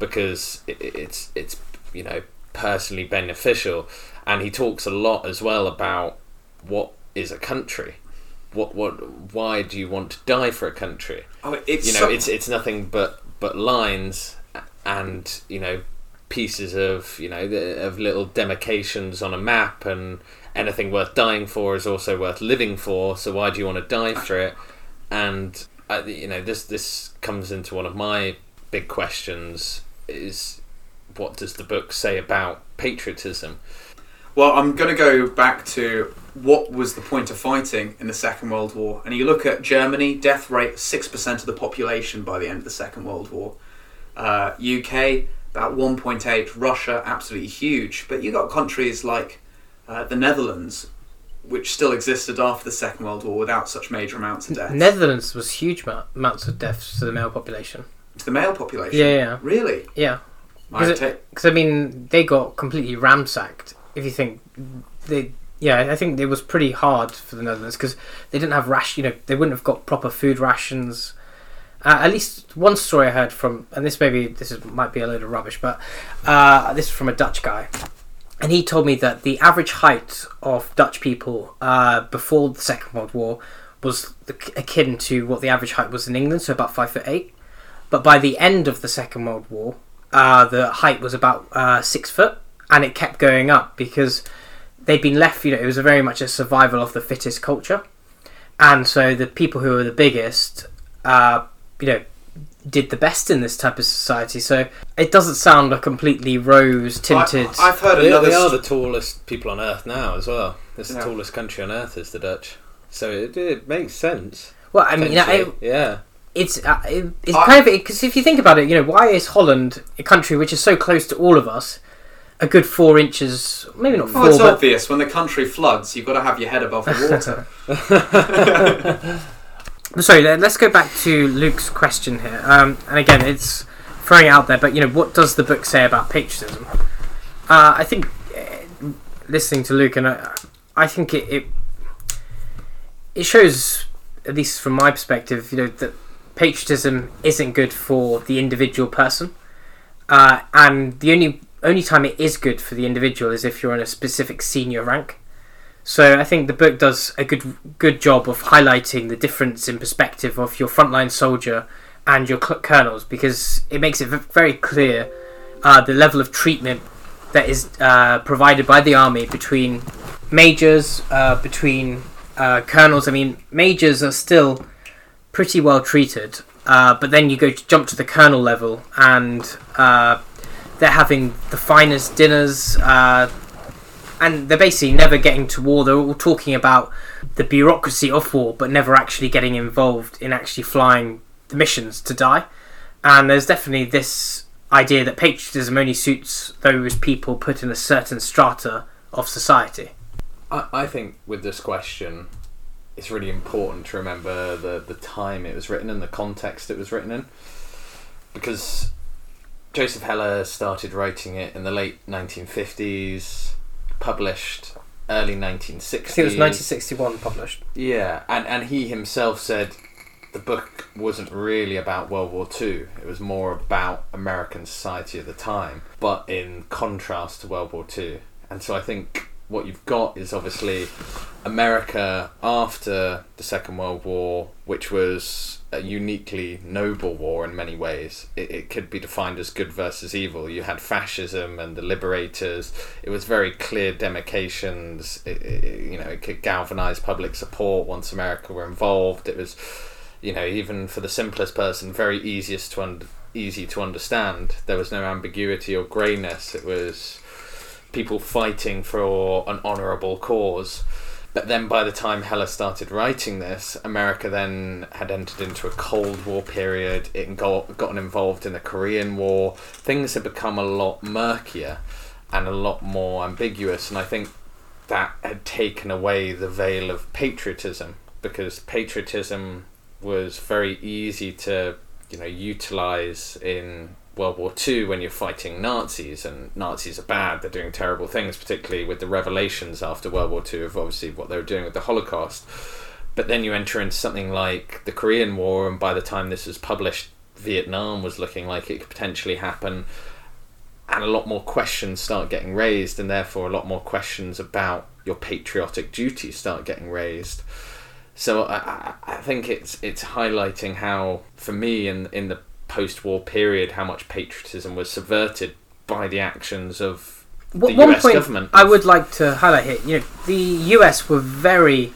because it, it's it's you know personally beneficial and he talks a lot as well about what is a country. What what why do you want to die for a country? Oh, it's you know so- it's it's nothing but but lines and you know pieces of you know the- of little demarcations on a map and anything worth dying for is also worth living for so why do you want to die for it? And uh, you know this this comes into one of my big questions is what does the book say about patriotism Well, I'm going to go back to what was the point of fighting in the Second World War. And you look at Germany, death rate 6% of the population by the end of the Second World War. Uh, UK, about 1.8. Russia, absolutely huge. But you got countries like uh, the Netherlands, which still existed after the Second World War without such major amounts of deaths. Netherlands was huge amou- amounts of deaths to the male population. to the male population. Yeah, yeah. Really? Yeah, I'd it- take- because I mean they got completely ramsacked. If you think they, yeah, I think it was pretty hard for the Netherlands because they didn't have ration. You know, they wouldn't have got proper food rations. Uh, at least one story I heard from, and this maybe this is, might be a load of rubbish, but uh, this is from a Dutch guy, and he told me that the average height of Dutch people uh, before the Second World War was akin to what the average height was in England, so about five foot eight. But by the end of the Second World War, uh, the height was about uh, six foot, and it kept going up because they'd been left. You know, it was a very much a survival of the fittest culture, and so the people who were the biggest, uh, you know, did the best in this type of society. So it doesn't sound a completely rose tinted. I, have heard they, another. they are the tallest people on earth now as well it's the Yeah. tallest country on earth is the dutch so it, it makes sense well, I mean, you know, it, yeah it's uh, it, it's I- kind of because if you think about it, you know, why is Holland a country which is so close to all of us, a good four inches, maybe not four, Well, it's but obvious. When the country floods, you've got to have your head above the water. [laughs] [laughs] Sorry, let- let's go back to Luke's question here. Um, and again, it's throwing it out there, but you know, what does the book say about patriotism? Uh, I think uh, listening to Luke, and I, I think it, it it shows, at least from my perspective, you know, that patriotism isn't good for the individual person, uh, and the only only time it is good for the individual is if you're in a specific senior rank. So I think the book does a good good job of highlighting the difference in perspective of your frontline soldier and your colonels because it makes it very clear uh, the level of treatment that is uh, provided by the army between majors, uh, between uh, colonels. I mean, majors are still pretty well treated, uh, but then you go to jump to the colonel level and uh, they're having the finest dinners. Uh, and they're basically never getting to war. They're all talking about the bureaucracy of war, but never actually getting involved in actually flying the missions to die. And there's definitely this idea that patriotism only suits those people put in a certain strata of society. I, I think with this question, it's really important to remember the, the time it was written and the context it was written in. Because Joseph Heller started writing it in the late 1950s, published early 1960s. I think it was 1961 published. Yeah, and, and he himself said the book wasn't really about World War Two. It was more about American society at the time, but in contrast to World War Two. And so I think what you've got is obviously America after the Second World War, which was a uniquely noble war in many ways. It, it could be defined as good versus evil. You had fascism and the liberators. It was very clear demarcations. It, it, you know, it could galvanize public support once America were involved. It was, you know, even for the simplest person, very easiest to un- easy to understand. There was no ambiguity or greyness. It was people fighting for an honourable cause. But then by the time Heller started writing this, America then had entered into a Cold War period. It got gotten involved in the Korean War. Things had become a lot murkier and a lot more ambiguous. And I think that had taken away the veil of patriotism because patriotism was very easy to you know utilize in World War Two when you're fighting Nazis and Nazis are bad, they're doing terrible things, particularly with the revelations after World War Two of obviously what they were doing with the Holocaust. But then you enter into something like the Korean War, and by the time this was published, Vietnam was looking like it could potentially happen, and a lot more questions start getting raised, and therefore a lot more questions about your patriotic duty start getting raised. So I, I think it's it's highlighting how, for me, in in the post-war period, how much patriotism was subverted by the actions of the one US point government. I would like to highlight here. You know, the US were very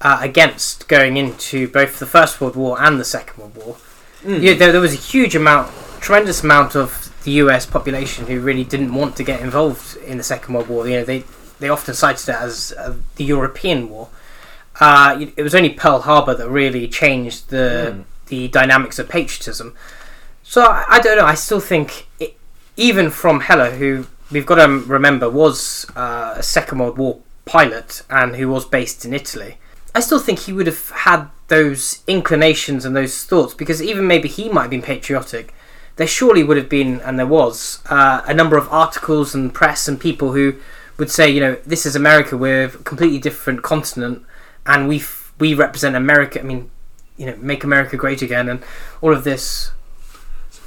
uh, against going into both the First World War and the Second World War. Mm. Yeah, there, there was a huge amount, tremendous amount of the US population who really didn't want to get involved in the Second World War. You know, they they often cited it as uh, the European War. Uh, it was only Pearl Harbor that really changed the Mm. The dynamics of patriotism. So I, I don't know. I still think, it, even from Heller, who we've got to remember was uh, a Second World War pilot and who was based in Italy, I still think he would have had those inclinations and those thoughts because even maybe he might have been patriotic. There surely would have been, and there was, uh, a number of articles and press and people who would say, you know, this is America, we're a completely different continent, and we we represent America. I mean, you know, make America great again, and all of this.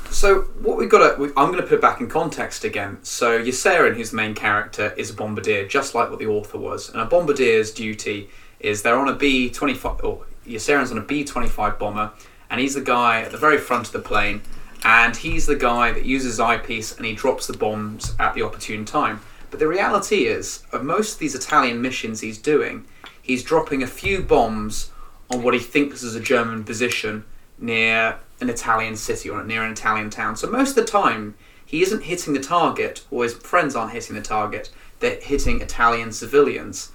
So what we've got to, we, I'm going to put it back in context again. So Yossarian, who's the main character, is a bombardier, just like what the author was. And a bombardier's duty is they're on a B-25, or Yossarian's on a B-25 bomber, and he's the guy at the very front of the plane, and he's the guy that uses his eyepiece and he drops the bombs at the opportune time. But the reality is, of most of these Italian missions he's doing, he's dropping a few bombs on what he thinks is a German position near an Italian city or near an Italian town. So most of the time, he isn't hitting the target, or his friends aren't hitting the target. They're hitting Italian civilians,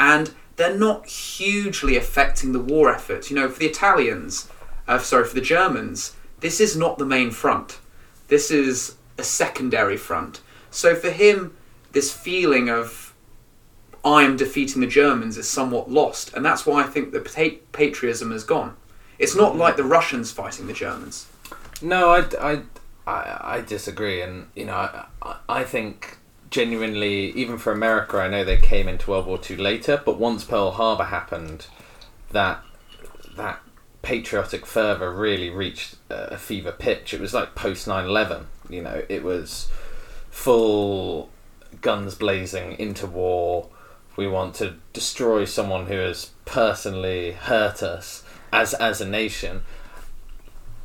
and they're not hugely affecting the war effort. You know, for the Italians, uh, sorry, for the Germans, this is not the main front. This is a secondary front. So for him, this feeling of I am defeating the Germans is somewhat lost, and that's why I think the pa- patriotism has gone. It's not mm. like the Russians fighting the Germans. No, I, I, I, I disagree, and you know, I, I- think genuinely, even for America, I know they came into World War Two later, but once Pearl Harbor happened, that that patriotic fervor really reached a a fever pitch. It was like post 9-11, You know, it was full guns blazing into war. We want to destroy someone who has personally hurt us as as a nation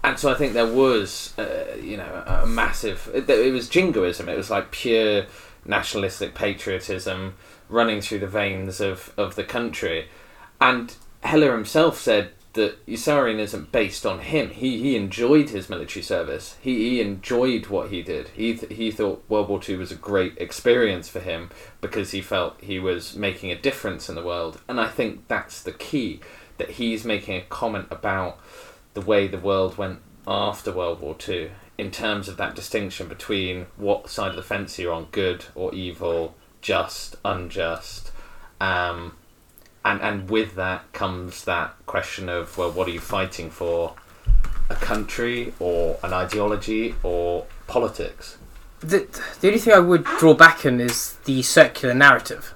and so I think there was, uh, you know, a massive. It, it was jingoism. It was like pure nationalistic patriotism running through the veins of, of the country. And Heller himself said that Yossarian isn't based on him. He he enjoyed his military service. He, he enjoyed what he did. He th- he thought World War Two was a great experience for him because he felt he was making a difference in the world. And I think that's the key that he's making a comment about the way the world went after World War Two in terms of that distinction between what side of the fence you're on, good or evil, just, unjust, um, and and with that comes that question of well, what are you fighting for? A country or an ideology or politics? The, the only thing I would draw back on is the circular narrative.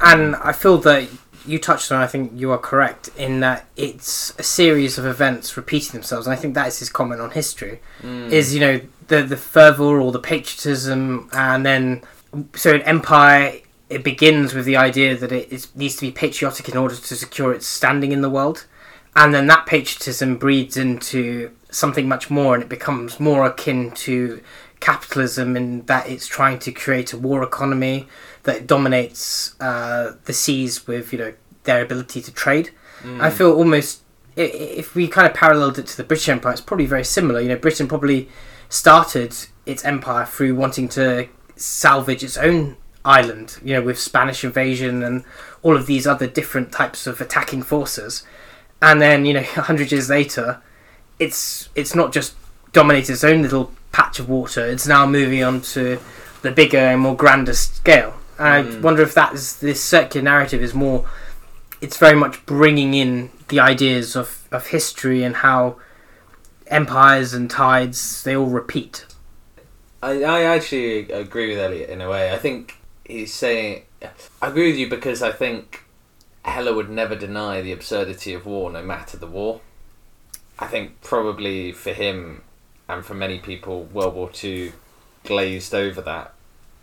And I feel that you touched on, I think you are correct, in that it's a series of events repeating themselves. And I think that is his comment on history. Hmm. Is, you know, the, the fervour or the patriotism, and then, so an empire, it begins with the idea that it is, needs to be patriotic in order to secure its standing in the world. And then that patriotism breeds into something much more, and it becomes more akin to capitalism in that it's trying to create a war economy that dominates uh, the seas with you know their ability to trade. I feel almost if we kind of paralleled it to the British Empire, it's probably very similar. You know, Britain probably started its empire through wanting to salvage its own island. You know, with Spanish invasion and all of these other different types of attacking forces, and then you know, [laughs] a hundred years later, it's it's not just dominated its own little patch of water. It's now moving on to the bigger and more grander scale. And I mm. wonder if that is this circular narrative is more. It's very much bringing in the ideas of, of history and how empires and tides they all repeat. I, I actually agree with Elliot in a way. I think he's saying. I agree with you because I think Heller would never deny the absurdity of war, no matter the war. I think probably for him and for many people, World War Two glazed over that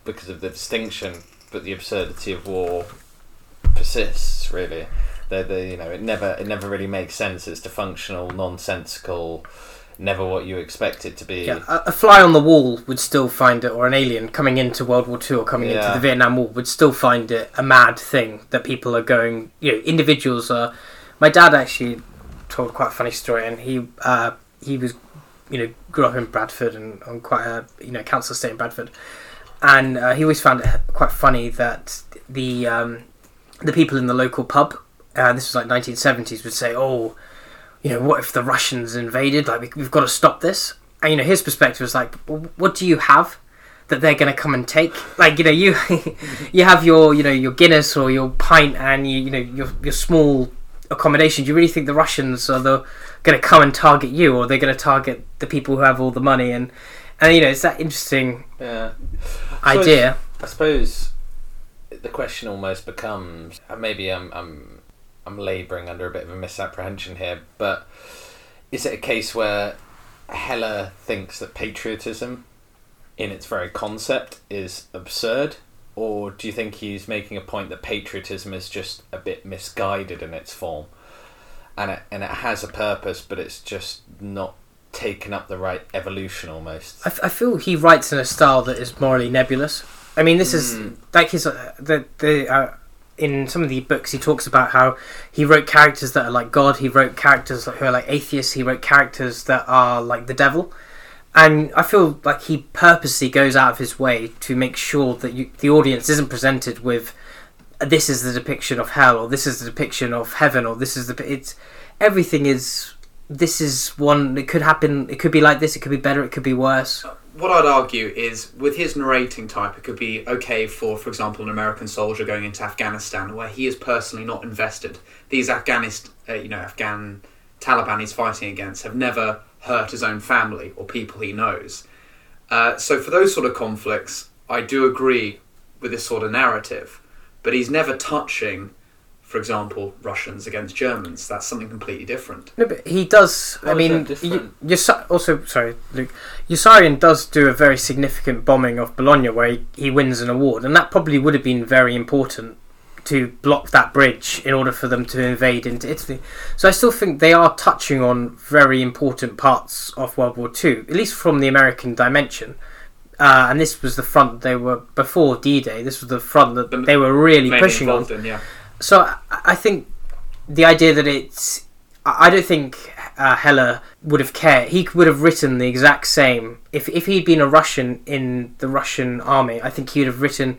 because of the distinction, but the absurdity of war persists. Really, the you know it never it never really makes sense. It's dysfunctional, nonsensical. Never what you expect it to be. Yeah, a, fly on the wall would still find it, or an alien coming into World War Two or coming into the Vietnam War would still find it a mad thing that people are going. You know, individuals are. My dad actually told quite a funny story, and he uh, he was, you know, grew up in Bradford and on quite a you know council estate in Bradford, and uh, he always found it quite funny that the um, the people in the local pub, uh, this was like 1970s, would say, "Oh, you know, what if the Russians invaded? Like, we, we've got to stop this." And you know, his perspective was like, "What do you have that they're going to come and take? Like, you know, you [laughs] you have your you know your Guinness or your pint and you you know your your small accommodation. Do you really think the Russians are the going to come and target you, or they're going to target the people who have all the money?" And and you know, it's that interesting Yeah. idea. I suppose the question almost becomes maybe I'm I'm I'm labouring under a bit of a misapprehension here, but is it a case where Heller thinks that patriotism in its very concept is absurd? Or do you think he's making a point that patriotism is just a bit misguided in its form? And it, and it has a purpose, but it's just not taken up the right evolution almost. I, f- I feel he writes in a style that is morally nebulous. I mean, this is Mm. like his uh, the the uh, in some of the books he talks about how he wrote characters that are like God. He wrote characters who are like atheists. He wrote characters that are like the devil. And I feel like he purposely goes out of his way to make sure that you, the audience isn't presented with this is the depiction of hell or this is the depiction of heaven or this is the it's everything is this is one it could happen it could be like this it could be better it could be worse What I'd argue is, with his narrating type, it could be okay for, for example, an American soldier going into Afghanistan, where he is personally not invested. These Afghanist, uh, you know, Afghan Taliban he's fighting against have never hurt his own family or people he knows. Uh, so for those sort of conflicts, I do agree with this sort of narrative, but he's never touching, for example, Russians against Germans. That's something completely different. No, but he does. I mean, that different? y- Yasa- also sorry, Luke. Yossarian does do a very significant bombing of Bologna, where he, he wins an award, and that probably would have been very important to block that bridge in order for them to invade into Italy. So I still think they are touching on very important parts of World War Two, at least from the American dimension. Uh, and this was the front they were before D-Day. This was the front that The- they were really Mainly pushing on. in, yeah. So I, think the idea that it's I I don't think uh, Heller would have cared. He would have written the exact same if if he'd been a Russian in the Russian army. I think he would have written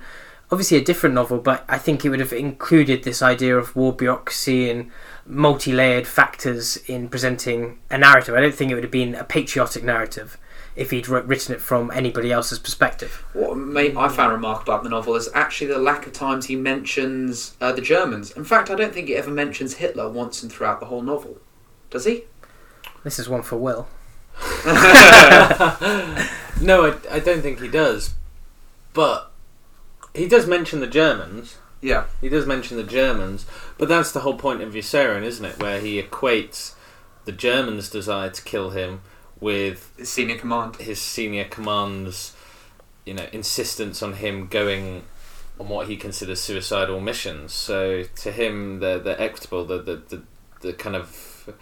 obviously a different novel, but I think it would have included this idea of war bureaucracy and multi-layered factors in presenting a narrative. I don't think it would have been a patriotic narrative if he'd written it from anybody else's perspective. What made, I found remarkable about the novel is actually the lack of times he mentions uh, the Germans. In fact, I don't think he ever mentions Hitler once and throughout the whole novel. Does he? This is one for Will. [laughs] No, I, I don't think he does. But he does mention the Germans. Yeah. He does mention the Germans. But that's the whole point of Yossarian, isn't it? Where he equates the Germans' desire to kill him with Senior command. his senior command's, you know, insistence on him going on what he considers suicidal missions. So to him, they're, they're equitable. The, the, the, the kind of,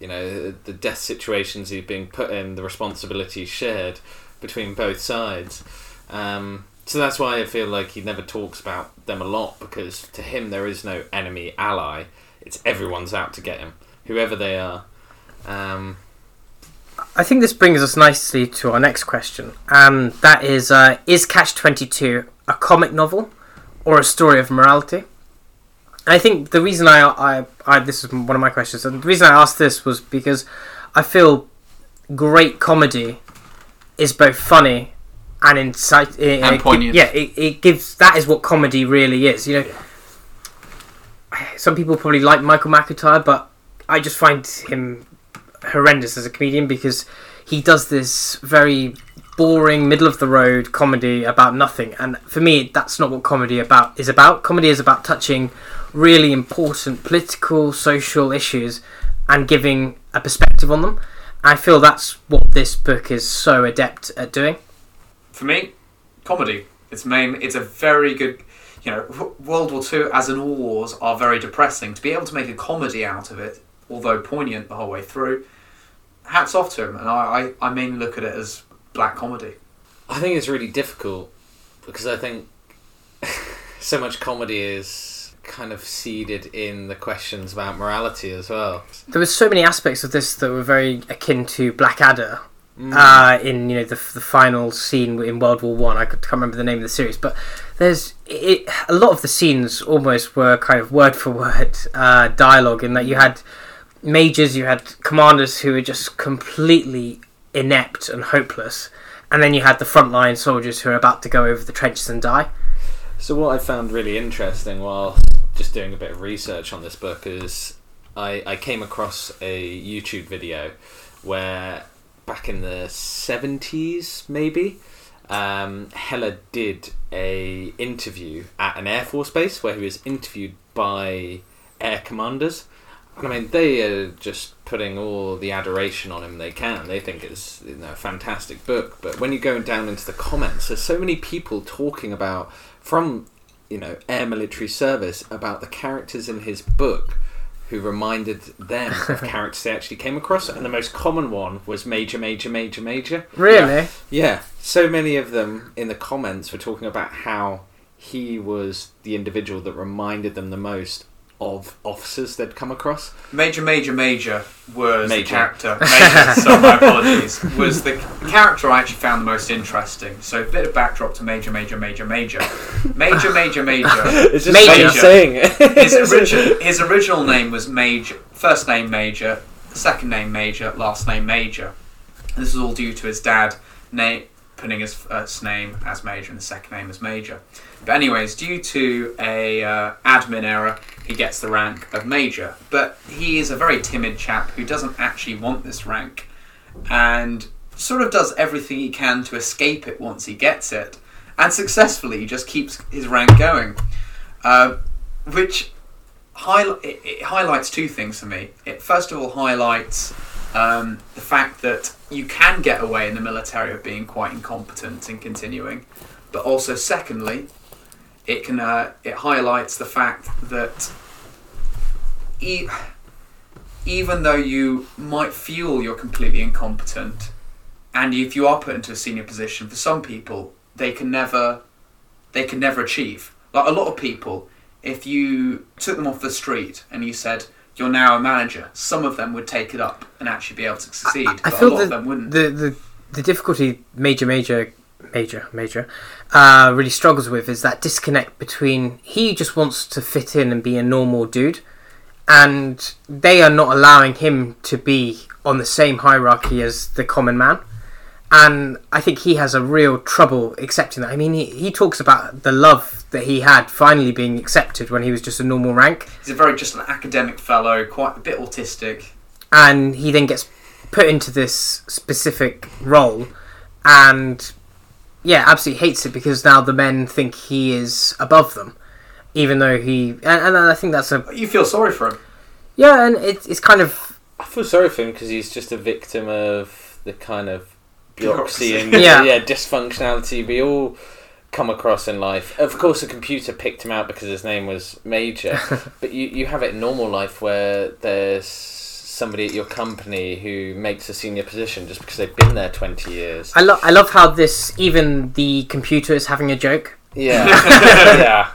you know, the death situations he's being put in, the responsibility shared between both sides. Um, so that's why I feel like he never talks about them a lot because to him there is no enemy ally. It's everyone's out to get him, whoever they are. Um, I think this brings us nicely to our next question, and that is: uh, Is Catch Twenty Two a comic novel or a story of morality? I think the reason I, I, I this is one of my questions, and the reason I asked this was because I feel great comedy is both funny and incite And it- poignant. Yeah, it, it gives that is what comedy really is. You know, some people probably like Michael McIntyre, but I just find him horrendous as a comedian because he does this very boring middle of the road comedy about nothing and for me that's not what comedy about is about comedy is about touching really important political social issues and giving a perspective on them i feel that's what this book is so adept at doing For me, comedy. It's main. It's a very good. You know, World War Two, as in all wars, are very depressing. To be able to make a comedy out of it, although poignant the whole way through, hats off to him, and I, I, I mainly look at it as black comedy. I think it's really difficult because I think [laughs] so much comedy is kind of seeded in the questions about morality as well. There were so many aspects of this that were very akin to Blackadder. Mm. Uh, in you know the, the final scene in World War One, I, could- can't remember the name of the series, but there's it, a lot of the scenes almost were kind of word for word uh, dialogue in that you had majors, you had commanders who were just completely inept and hopeless, and then you had the frontline soldiers who are about to go over the trenches and die. So what I found really interesting while just doing a bit of research on this book is I, I came across a YouTube video where back in the 70s maybe um, Heller did a interview at an Air Force base where he was interviewed by air commanders. And I mean, they are just putting all the adoration on him they can. They think it's you know, a fantastic book. But when you go down into the comments, there's so many people talking about from you know air military service about the characters in his book who reminded them of [laughs] characters they actually came across. And the most common one was Major, Major, Major, Major. Really? Yeah, so many of them in the comments were talking about how he was the individual that reminded them the most of officers they'd come across. Major, Major, Major was Major. the character. Major, [laughs] so my apologies. Was the character I actually found the most interesting. So a bit of backdrop to Major, Major, Major, Major. Major, Major, Major. [laughs] It's just Major. Major. saying it. His, origi- his original name was Major. First name Major, second name Major, last name Major. And this is all due to his dad na- putting his first uh, name as Major and his second name as Major. But anyways, due to a uh, admin error, he gets the rank of Major. But he is a very timid chap who doesn't actually want this rank, and sort of does everything he can to escape it once he gets it, and successfully just keeps his rank going. Uh, which it, it highlights two things for me. It first of all highlights um, the fact that you can get away in the military of being quite incompetent and continuing, but also secondly, it can uh, it highlights the fact that e- even though you might feel you're completely incompetent, and if you are put into a senior position, for some people they can never they can never achieve. Like a lot of people, if you took them off the street and you said you're now a manager, some of them would take it up and actually be able to succeed, I but a feel lot of them wouldn't. the, the the difficulty major major major major uh, really struggles with is that disconnect between he just wants to fit in and be a normal dude and they are not allowing him to be on the same hierarchy as the common man and I think he has a real trouble accepting that. I mean, he, he talks about the love that he had finally being accepted when he was just a normal rank, He's a very just an academic fellow, quite a bit autistic. and he then gets put into this specific role and yeah absolutely hates it because now the men think he is above them even though he and, and i think that's a You feel sorry for him. yeah and it, it's kind of I feel sorry for him because he's just a victim of the kind of bureaucracy and Yeah. yeah. dysfunctionality we all come across in life. Of course, a computer picked him out because his name was Major, [laughs] but you, you have it in normal life where there's somebody at your company who makes a senior position just because they've been there 20 years. i love i love how this even the computer is having a joke Yeah. [laughs] [laughs] yeah.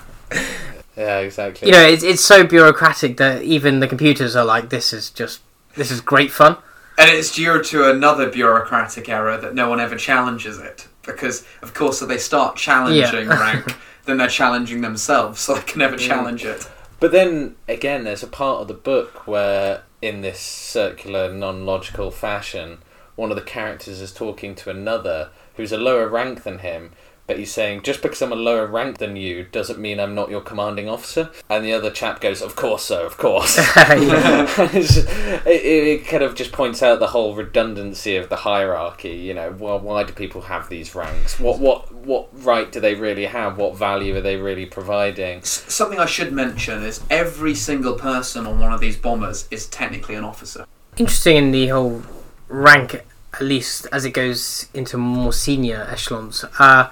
Yeah, exactly. you know it's, it's so bureaucratic that even the computers are like this is just this is great fun And it's due to another bureaucratic error that no one ever challenges it. Because, of course, if they start challenging Yeah. rank, [laughs] then they're challenging themselves, so they can never Mm. challenge it. But then again, there's a part of the book where, in this circular, non logical fashion, one of the characters is talking to another who's a lower rank than him, but he's saying, just because I'm a lower rank than you doesn't mean I'm not your commanding officer. And the other chap goes, Of course, so, of course. [laughs] Yeah. [laughs] It's just- it, it, it kind of just points out the whole redundancy of the hierarchy. You know, well, why do people have these ranks? What what what right do they really have? What value are they really providing? S- Something I should mention is every single person on one of these bombers is technically an officer. interesting in the whole rank, at least as it goes into more senior echelons, uh,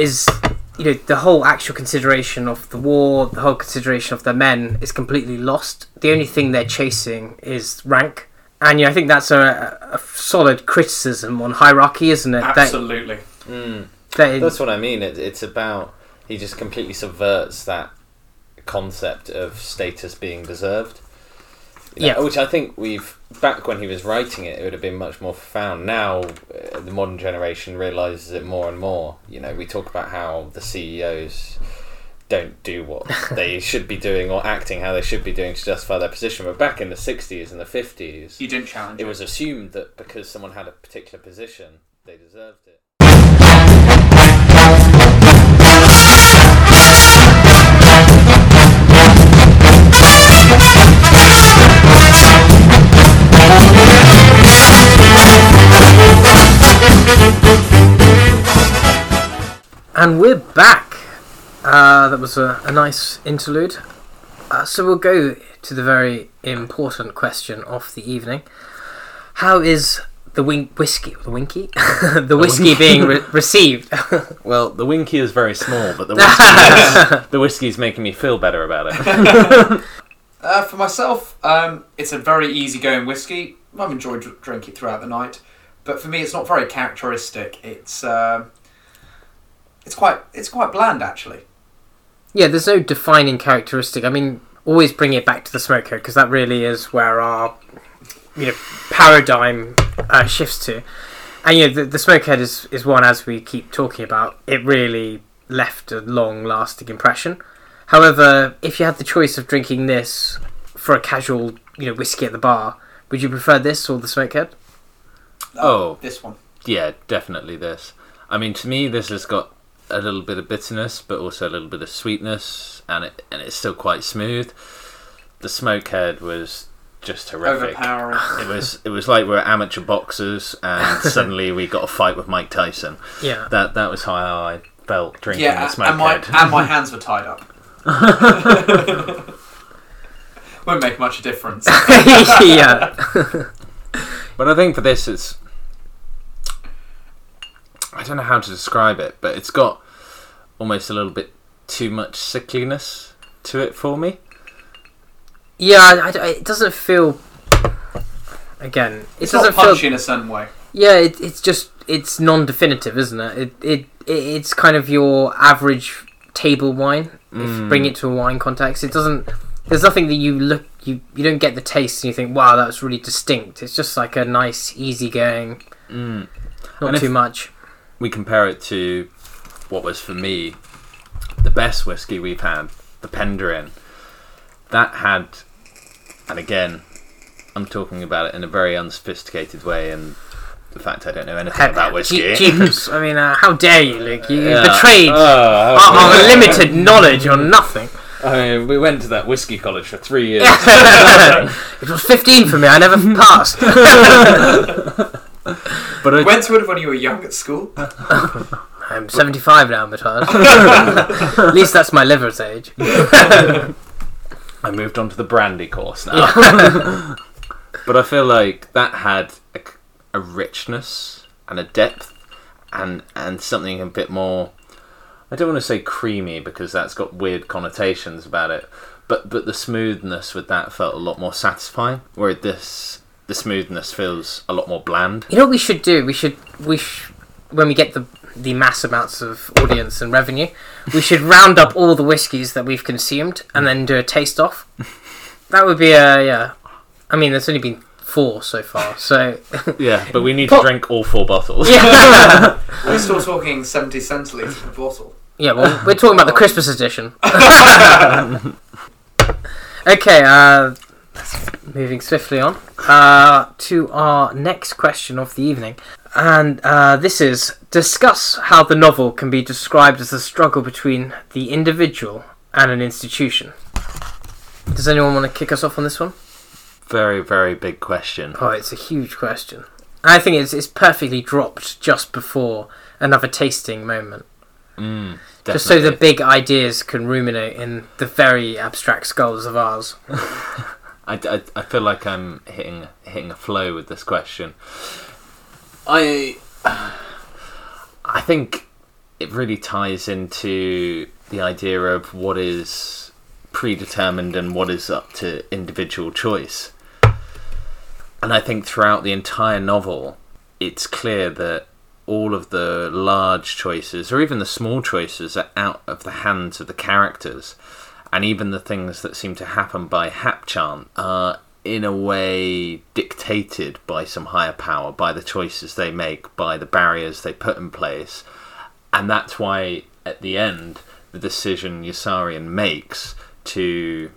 is you know the whole actual consideration of the war, the whole consideration of the men is completely lost. The only thing they're chasing is rank, And you know, I think that's a, a solid criticism on hierarchy, isn't it? That- Absolutely. Mm. that it- That's what I mean. It, it's about he just completely subverts that concept of status being deserved. You know, Yeah. Which I think we've back when he was writing it, it would have been much more profound. Now, uh, the modern generation realizes it more and more. You know, we talk about how the CEOs don't do what [laughs] they should be doing or acting how they should be doing to justify their position. But back in the '60s and the '50s, You didn't challenge it was assumed that because someone had a particular position, they deserved it. And we're back. Uh, that was a, a nice interlude. Uh, so we'll go to the very important question of the evening. How is the win- whiskey, the winky, [laughs] the whiskey being re- received? [laughs] Well, the winky is very small, but the [laughs] whiskey, the whiskey's making me feel better about it. Uh, for myself, um, it's a very easygoing whiskey. I've enjoyed drinking it throughout the night, but for me, it's not very characteristic. It's uh, it's quite it's quite bland actually. yeah, there's no defining characteristic. I mean, always bring it back to the smoker because that really is where our you know paradigm uh, shifts to. And you know, the, the smokehead is is one as we keep talking about. It really left a long lasting impression. However, if you had the choice of drinking this for a casual you know whiskey at the bar, would you prefer this or the smokehead? Oh. Uh, this one. Yeah, definitely this. I mean, to me, this has got a little bit of bitterness, but also a little bit of sweetness, and it and it's still quite smooth. The smokehead was just horrific. Overpowering. It was it was like we're amateur boxers, and [laughs] suddenly we got a fight with Mike Tyson. Yeah. That that was how I felt drinking yeah, the a- and my smokehead. and my hands were tied up. [laughs] Won't make much difference. [laughs] yeah. But I think for this, it's. I don't know how to describe it, but it's got almost a little bit too much sickliness to it for me. Yeah, I, I- it doesn't feel. Again, it It's doesn't feel. punchy in a certain way. Yeah, it, it's just it's non-definitive, isn't it? It, it? it it's kind of your average table wine. If you bring it to a wine context, it doesn't. There's nothing that you look you you don't get the taste and you think, wow, that's really distinct. It's just like a nice, easygoing, Mm. not And if- too much. We compare it to what was for me the best whiskey we've had, the Penderin. That had, and again, I'm talking about it in a very unsophisticated way, and the fact I don't know anything about whiskey. Je- Jeepers! I mean, uh, how dare you, Luke? You Yeah. betrayed Oh, our, our limited knowledge on nothing. I mean, we went to that whiskey college for three years. [laughs] it was 15 for me. I never passed. [laughs] but I, Went to it when you were young at school. [laughs] I'm 75 now, Matthias. [laughs] At least that's my liver's age. [laughs] I moved on to the brandy course now. but I feel like that had a, a richness and a depth and and something a bit more. I don't want to say creamy because that's got weird connotations about it, but but the smoothness with that felt a lot more satisfying. Where this the smoothness feels a lot more bland. You know what we should do? We should we sh- when we get the the mass amounts of audience and revenue, we should round up all the whiskies that we've consumed and then do a taste off. That would be a yeah. I mean, there's only been four so far, so [laughs] Yeah, but we need Pop- to drink all four bottles. yeah. [laughs] We're still talking 70 centilitres per bottle. Yeah, well, we're talking about the Christmas edition. [laughs] okay, uh, [laughs] moving swiftly on uh, to our next question of the evening. And uh, this is discuss how the novel can be described as a struggle between the individual and an institution. Does anyone want to kick us off on this one? Very very big question. Oh, it's a huge question. I think it's, it's perfectly dropped just before another tasting moment. Mm, Just so the big ideas can ruminate in the very abstract skulls of ours. [laughs] I, I, I feel like I'm hitting hitting a flow with this question. I [sighs] I think it really ties into the idea of what is predetermined and what is up to individual choice. And I think throughout the entire novel, it's clear that all of the large choices, or even the small choices, are out of the hands of the characters. And even the things that seem to happen by hapchant are, in a way, dictated by some higher power, by the choices they make, by the barriers they put in place. And that's why, at the end, the decision Yossarian makes to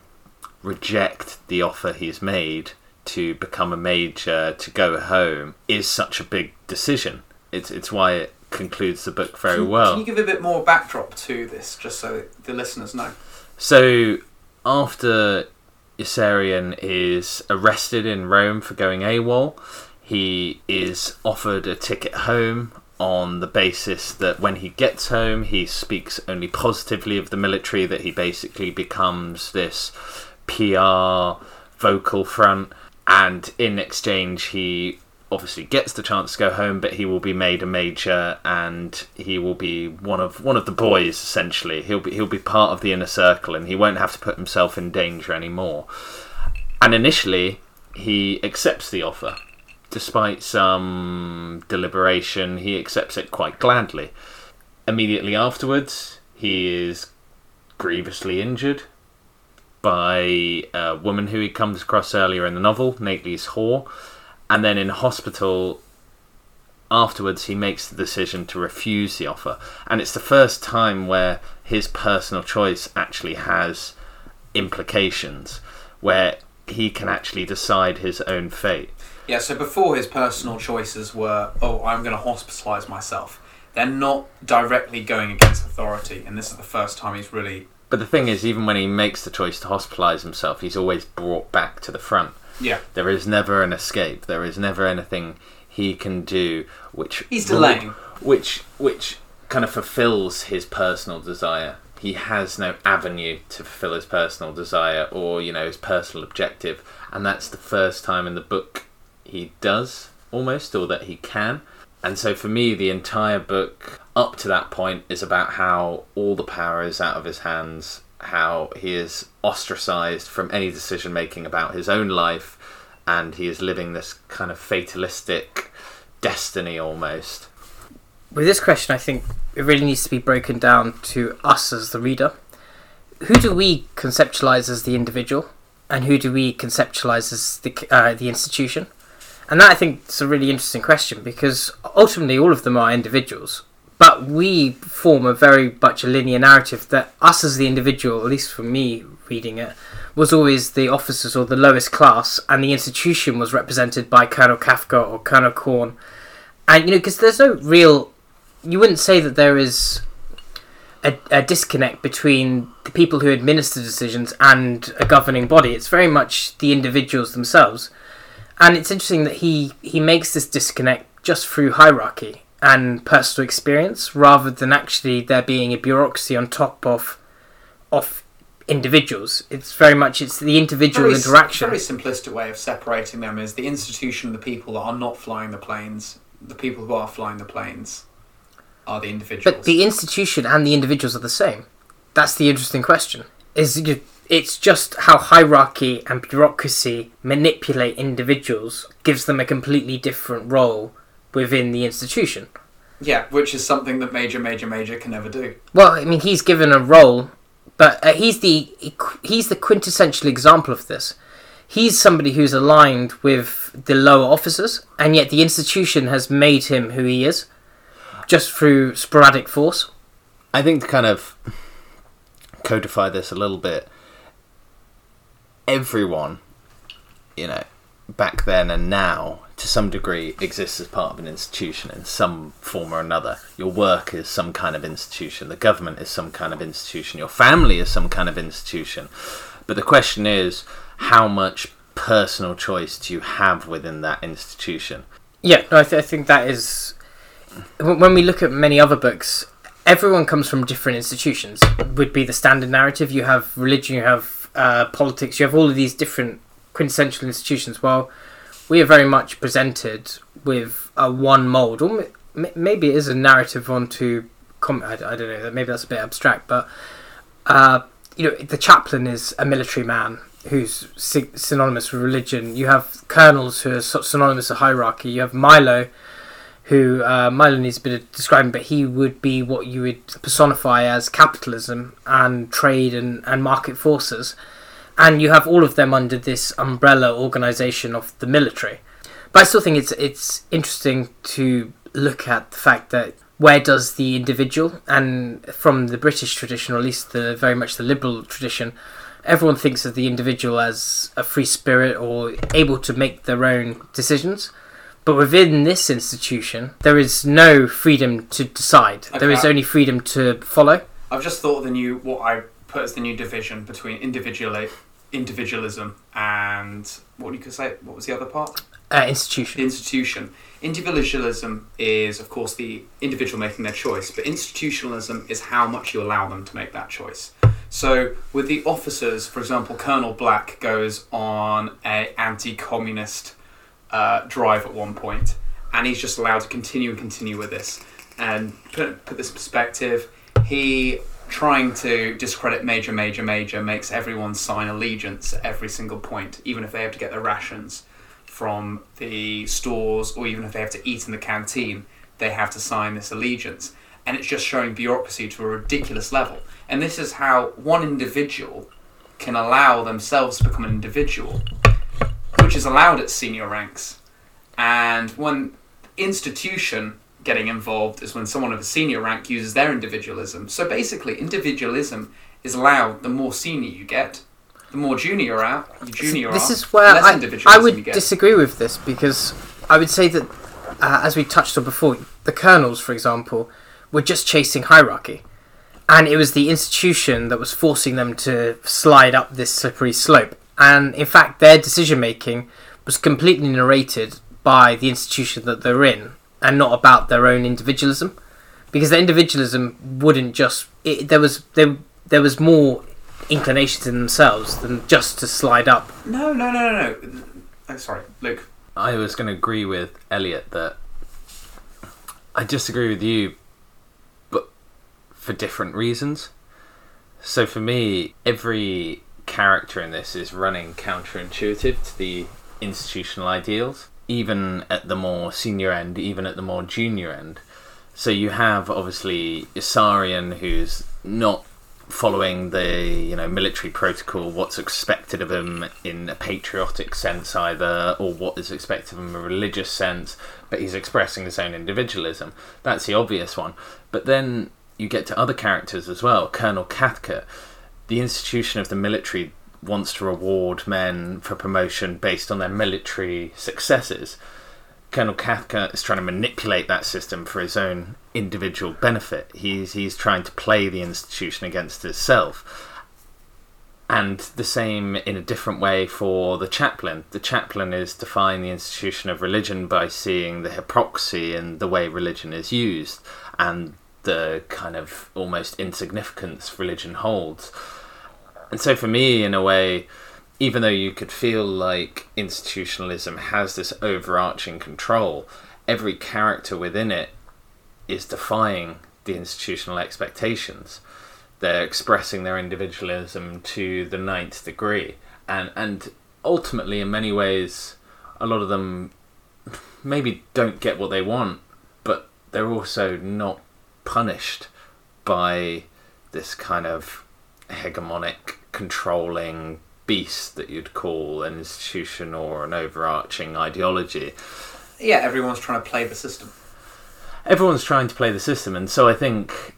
reject the offer he's made to become a major, to go home, is such a big decision. It's it's why it concludes the book very Can- well. Can you give a bit more backdrop to this, just so the listeners know? So after Yossarian is arrested in Rome for going AWOL, he is offered a ticket home on the basis that when he gets home, he speaks only positively of the military, that he basically becomes this PR vocal front, and in exchange, he obviously gets the chance to go home, but he will be made a major, and he will be one of one of the boys. Essentially, he'll be he'll be part of the inner circle, and he won't have to put himself in danger anymore. And initially, he accepts the offer, despite some deliberation. He accepts it quite gladly. Immediately afterwards, he is grievously injured by a woman who he comes across earlier in the novel, Nately's whore, and then in hospital afterwards he makes the decision to refuse the offer and it's the first time where his personal choice actually has implications where he can actually decide his own fate Yeah, so before his personal choices were, oh, I'm going to hospitalise myself. They're not directly going against authority, and this is the first time he's really. but the thing is even when he makes the choice to hospitalize himself he's always brought back to the front Yeah, there is never an escape there is never anything he can do which he's delaying. which which kind of fulfills his personal desire. He has no avenue to fulfill his personal desire or you know his personal objective, and that's the first time in the book he does almost, or that he can. And so for me, the entire book up to that point is about how all the power is out of his hands, how he is ostracized from any decision making about his own life, and he is living this kind of fatalistic destiny almost. With this question, I think it really needs to be broken down to us as the reader. Who do we conceptualize as the individual, and who do we conceptualize as the uh, the institution? And that I think is a really interesting question because ultimately all of them are individuals, but we form a very much a linear narrative that us as the individual, at least for me reading it, was always the officers or the lowest class, and the institution was represented by Colonel Cathcart or Colonel Korn. And you know, because there's no real, you wouldn't say that there is a, a disconnect between the people who administer decisions and a governing body. It's very much the individuals themselves, and it's interesting that he he makes this disconnect just through hierarchy and personal experience, rather than actually there being a bureaucracy on top of of individuals. It's very much it's the individual very, interaction. Very simplistic way of separating them is the institution, the people that are not flying the planes, the people who are flying the planes are the individuals. But the institution and the individuals are the same. That's the interesting question. Is it's just how hierarchy and bureaucracy manipulate individuals gives them a completely different role within the institution. yeah, which is something that Major, Major, Major can never do. Well, I mean, he's given a role, but uh, he's the he's the quintessential example of this. He's somebody who's aligned with the lower officers, and yet the institution has made him who he is, just through sporadic force. I think to kind of codify this a little bit, everyone, you know, back then and now, to some degree, exists as part of an institution in some form or another. Your work is some kind of institution, the government is some kind of institution, your family is some kind of institution. But the question is, how much personal choice do you have within that institution? Yeah, no, I, th- I think that is. When we look at many other books, everyone comes from different institutions. Would be the standard narrative. You have religion, you have uh, politics, you have all of these different quintessential institutions. Well, we are very much presented with a one mold, or m- maybe it is a narrative onto. Com- I, I don't know. Maybe that's a bit abstract, but uh, you know, the chaplain is a military man. who's sy- synonymous with religion. You have colonels who are synonymous with hierarchy. You have Milo, who uh, Milo needs a bit of describing, but he would be what you would personify as capitalism and trade and, and market forces. And you have all of them under this umbrella organization of the military. But I still think it's it's interesting to look at the fact that where does the individual and from the British tradition, or at least the very much the liberal tradition, everyone thinks of the individual as a free spirit or able to make their own decisions. But within this institution, there is no freedom to decide. There is only freedom to follow. I've just thought of the new what I put as the new division between individual individualism and what you could say. What was the other part? Uh, institution. The institution. Individualism is, of course, the individual making their choice, but institutionalism is how much you allow them to make that choice. So, with the officers, for example, Colonel Black goes on a anti-communist uh, drive at one point, and he's just allowed to continue and continue with this. And put put this perspective, he trying to discredit Major Major Major makes everyone sign allegiance at every single point, even if they have to get their rations from the stores or even if they have to eat in the canteen, they have to sign this allegiance. And it's just showing bureaucracy to a ridiculous level. And this is how one individual can allow themselves to become an individual, which is allowed at senior ranks. And when institution getting involved is when someone of a senior rank uses their individualism. So basically, individualism is allowed the more senior you get, the more junior you're out, you junior this are, is where less I, individualism I would you get. disagree with this because I would say that, uh, as we touched on before, the colonels, for example, were just chasing hierarchy. And it was the institution that was forcing them to slide up this slippery slope. And in fact, their decision making was completely narrated by the institution that they're in and not about their own individualism. Because their individualism wouldn't just. It, there, was, there, there was more inclinations in themselves than just to slide up No, no, no, no, no. Oh, sorry, Luke. I was going to agree with Elliot that I disagree with you, but for different reasons. So for me, every character in this is running counterintuitive to the institutional ideals, even at the more senior end, even at the more junior end. So you have obviously Yossarian, who's not following the you know military protocol, what's expected of him in a patriotic sense either, or what is expected of him in a religious sense, but he's expressing his own individualism. That's the obvious one. But then you get to other characters as well. Colonel Cathcart, the institution of the military wants to reward men for promotion based on their military successes. Colonel Cathcart is trying to manipulate that system for his own individual benefit. He's he's trying to play the institution against itself. And the same in a different way for the chaplain. The chaplain is defying the institution of religion by seeing the hypocrisy in the way religion is used and the kind of almost insignificance religion holds. And so for me, in a way, even though you could feel like institutionalism has this overarching control, every character within it is defying the institutional expectations. They're expressing their individualism to the ninth degree. And, and ultimately, in many ways, a lot of them maybe don't get what they want, but they're also not punished by this kind of hegemonic, controlling beast that you'd call an institution or an overarching ideology. Yeah, everyone's trying to play the system. Everyone's trying to play the system, and so I think,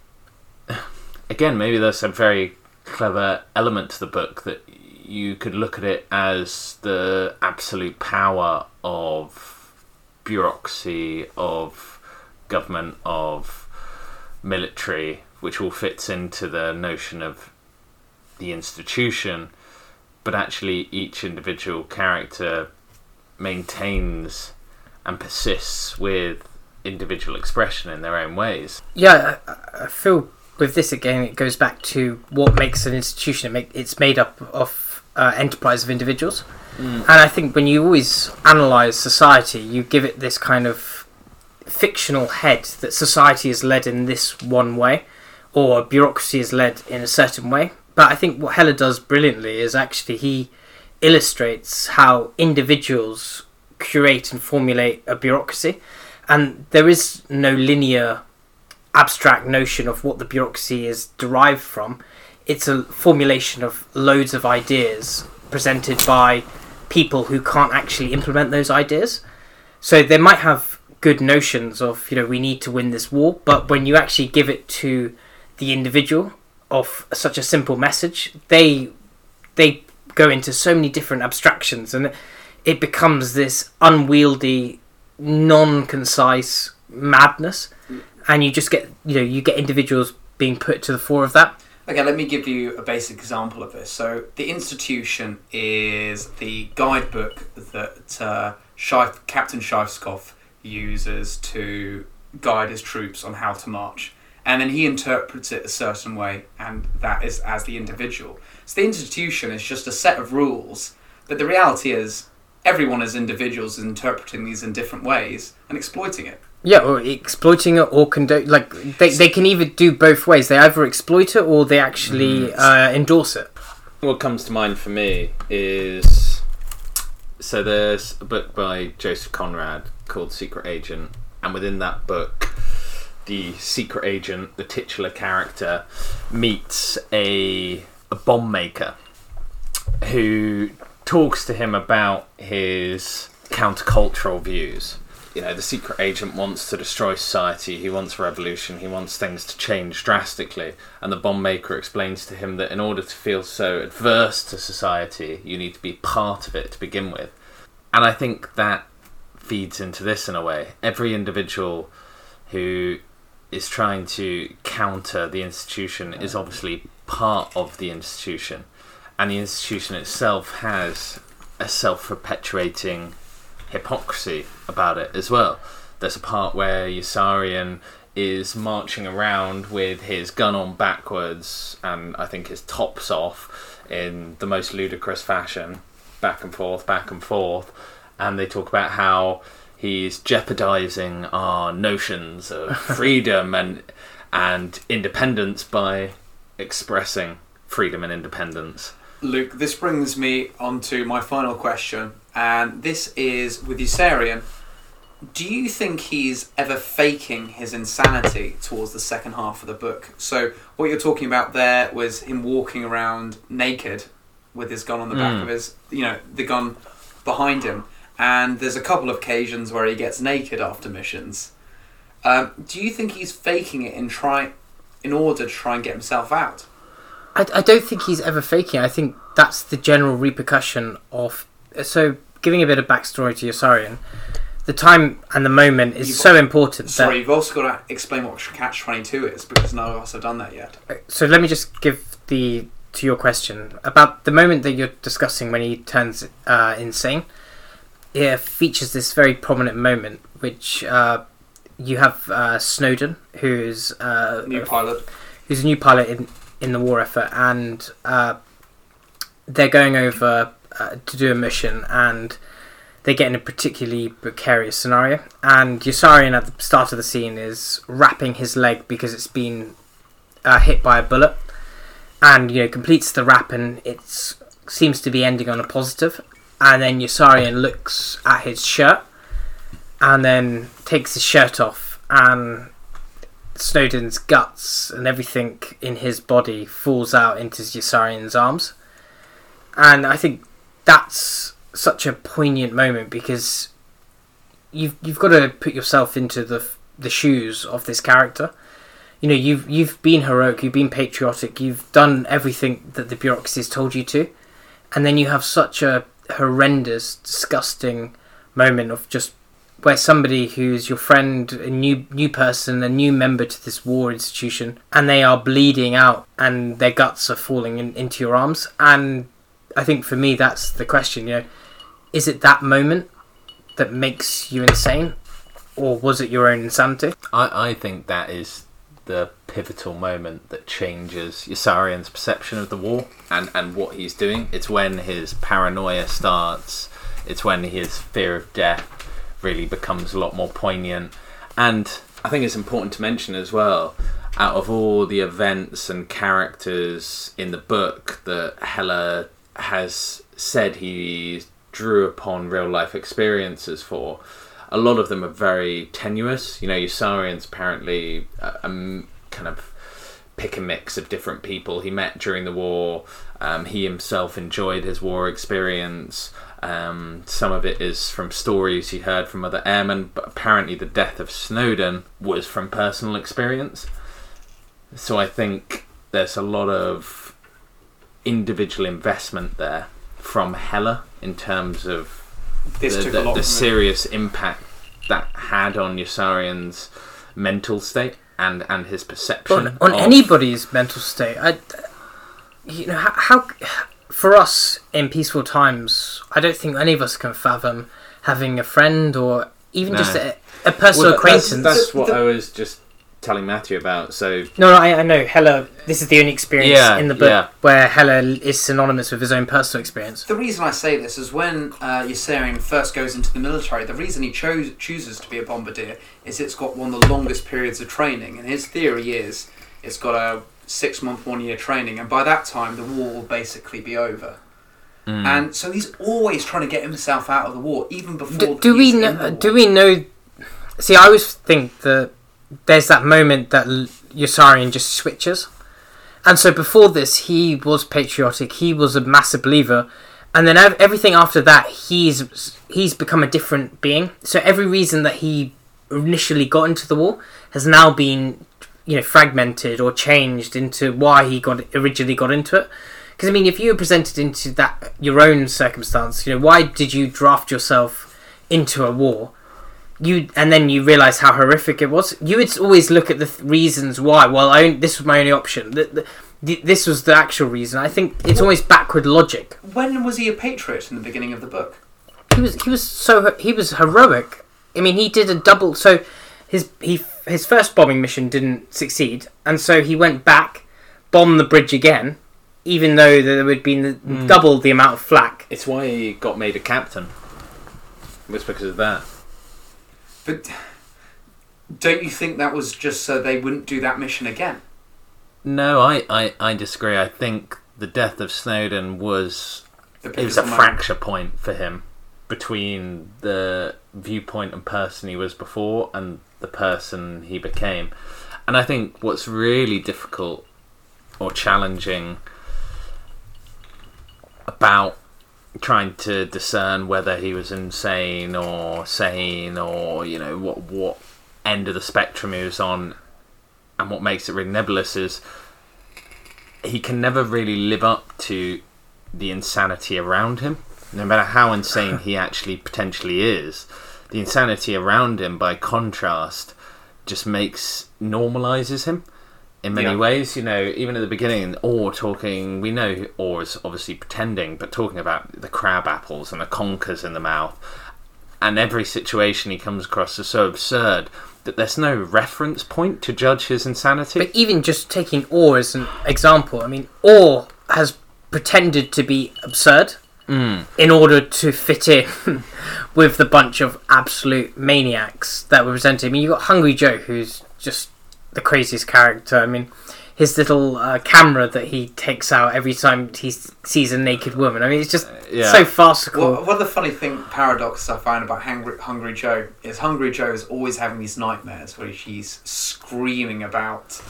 again, maybe there's a very clever element to the book that you could look at it as the absolute power of bureaucracy, of government, of military, which all fits into the notion of the institution, but actually each individual character maintains and persists with individual expression in their own ways. Yeah, I, I feel with this again, it goes back to what makes an institution. It make, it's made up of uh, enterprise of individuals, and I think when you always analyze society, you give it this kind of fictional head that society is led in this one way, or bureaucracy is led in a certain way. But I think what Heller does brilliantly is actually he illustrates how individuals curate and formulate a bureaucracy, and there is no linear, abstract notion of what the bureaucracy is derived from. It's a formulation of loads of ideas presented by people who can't actually implement those ideas. So they might have good notions of, you know, we need to win this war, but when you actually give it to the individual of such a simple message, they they go into so many different abstractions and it becomes this unwieldy, non-concise madness and you just get, you know, you get individuals being put to the fore of that. Okay, let me give you a basic example of this. So, the institution is the guidebook that uh, Captain Scheisskopf uses to guide his troops on how to march. And then he interprets it a certain way, and that is as the individual. So, the institution is just a set of rules, but the reality is everyone as individuals is interpreting these in different ways and exploiting it. Yeah, or exploiting it or condone. Like they, they can either do both ways. They either exploit it or they actually uh, endorse it. What comes to mind for me is so there's a book by Joseph Conrad called Secret Agent, and within that book, the secret agent, the titular character, meets a, a bomb maker who talks to him about his countercultural views. You know, the secret agent wants to destroy society, he wants revolution, he wants things to change drastically. And the bomb maker explains to him that in order to feel so adverse to society, you need to be part of it to begin with. And I think that feeds into this in a way. Every individual who is trying to counter the institution is obviously part of the institution. And the institution itself has a self perpetuating hypocrisy about it as well. There's a part where Yossarian is marching around with his gun on backwards and I think his tops off in the most ludicrous fashion, back and forth, back and forth, and they talk about how he's jeopardizing our notions of [laughs] freedom and and independence by expressing freedom and independence. Luke, this brings me on to my final question, and this is with Yossarian. Do you think he's ever faking his insanity towards the second half of the book? So, what you're talking about there was him walking around naked with his gun on the back Mm. of his, you know, the gun behind him. And there's a couple of occasions where he gets naked after missions. Um, do you think he's faking it in try, in order to try and get himself out? I, I don't think he's ever faking. it. I think that's the general repercussion of. So, giving a bit of backstory to Yossarian, the time and the moment is You've- so important. Sorry, you've also got to explain what Catch Twenty Two is because none of us have done that yet. So let me just give the to your question about the moment that you're discussing when he turns uh, insane. It features this very prominent moment, which uh, you have uh, Snowden, who's uh, New pilot. who's a new pilot in, in the war effort, and uh, they're going over uh, to do a mission, and they get in a particularly precarious scenario. And Yossarian at the start of the scene is wrapping his leg because it's been uh, hit by a bullet, and you know completes the wrap, and it seems to be ending on a positive. And then Yossarian looks at his shirt, and then takes his shirt off, and Snowden's guts and everything in his body falls out into Yossarian's arms. And I think that's such a poignant moment because you've you've got to put yourself into the the shoes of this character. You know, you've you've been heroic, you've been patriotic, you've done everything that the bureaucracy has told you to, and then you have such a horrendous, disgusting moment of just where somebody who's your friend, a new new person, a new member to this war institution, and they are bleeding out and their guts are falling in, into your arms. And I think for me, that's the question. You know, is it that moment that makes you insane, or was it your own insanity? I, I think that is the pivotal moment that changes Yossarian's perception of the war and, and what he's doing. It's when his paranoia starts, it's when his fear of death really becomes a lot more poignant. And I think it's important to mention as well, out of all the events and characters in the book that Heller has said he drew upon real life experiences for, a lot of them are very tenuous. You know, Yossarian's apparently a, a kind of pick and mix of different people he met during the war. Um, he himself enjoyed his war experience. Um, some of it is from stories he heard from other airmen, but apparently the death of Snowden was from personal experience. So I think there's a lot of individual investment there from Heller in terms of This the, took the, a lot the from it. serious impact that had on Yossarian's mental state and, and his perception on, on of- anybody's mental state. I, you know, how, how for us in peaceful times, I don't think any of us can fathom having a friend or even No. just a, a personal Well, acquaintance. That's, The- what the- I was just telling Matthew about. So No, no, I, I know. Heller, this is the only experience Yeah, in the book yeah. where Heller is synonymous with his own personal experience. The reason I say this is when uh, Yossarian first goes into the military, the reason he chose, chooses to be a bombardier is it's got one of the longest periods of training. And his theory is it's got a six month, one year training, and by that time the war will basically be over. mm. And so he's always trying to get himself out of the war, even before Do, do he's we in know? the Do we know? See, I always think that there's that moment that Yossarian just switches, and so before this, he was patriotic. He was a massive believer, and then everything after that, he's he's become a different being. So every reason that he initially got into the war has now been, you know, fragmented or changed into why he got originally got into it. Because I mean, if you were presented into that your own circumstance, you know, why did you draft yourself into a war? You and then you realize how horrific it was. You would always look at the th- reasons why. Well, I on- this was my only option. The, the, the, this was the actual reason. I think it's always backward logic. When was he a patriot in the beginning of the book? He was he was so he was heroic. I mean, he did a double. So his he his first bombing mission didn't succeed, and so he went back, bombed the bridge again, even though there would been the, hmm. double the amount of flak. it's why he got made a captain. It was because of that. But don't you think that was just so they wouldn't do that mission again? No, I, I, I disagree. I think the death of Snowden was it was a fracture point for him between the viewpoint and person he was before and the person he became. And I think what's really difficult or challenging about trying to discern whether he was insane or sane or you know what what end of the spectrum he was on and what makes it really nebulous is he can never really live up to the insanity around him no matter how insane he actually potentially is. The insanity around him by contrast just makes normalizes him in many Yeah. ways you know even at the beginning or talking we know or is obviously pretending but talking about the crab apples and the conkers in the mouth and every situation he comes across is so absurd that there's no reference point to judge his insanity But even just taking Orr as an example, I mean, Orr has pretended to be absurd Mm. in order to fit in [laughs] with the bunch of absolute maniacs that were presented. I mean, you got Hungry Joe, who's just the craziest character. I mean, his little uh, camera that he takes out every time he sees a naked woman. I mean, it's just yeah. so farcical. Well, one of the funny thing paradoxes I find about Hungry, Hungry Joe is Hungry Joe is always having these nightmares where she's screaming about,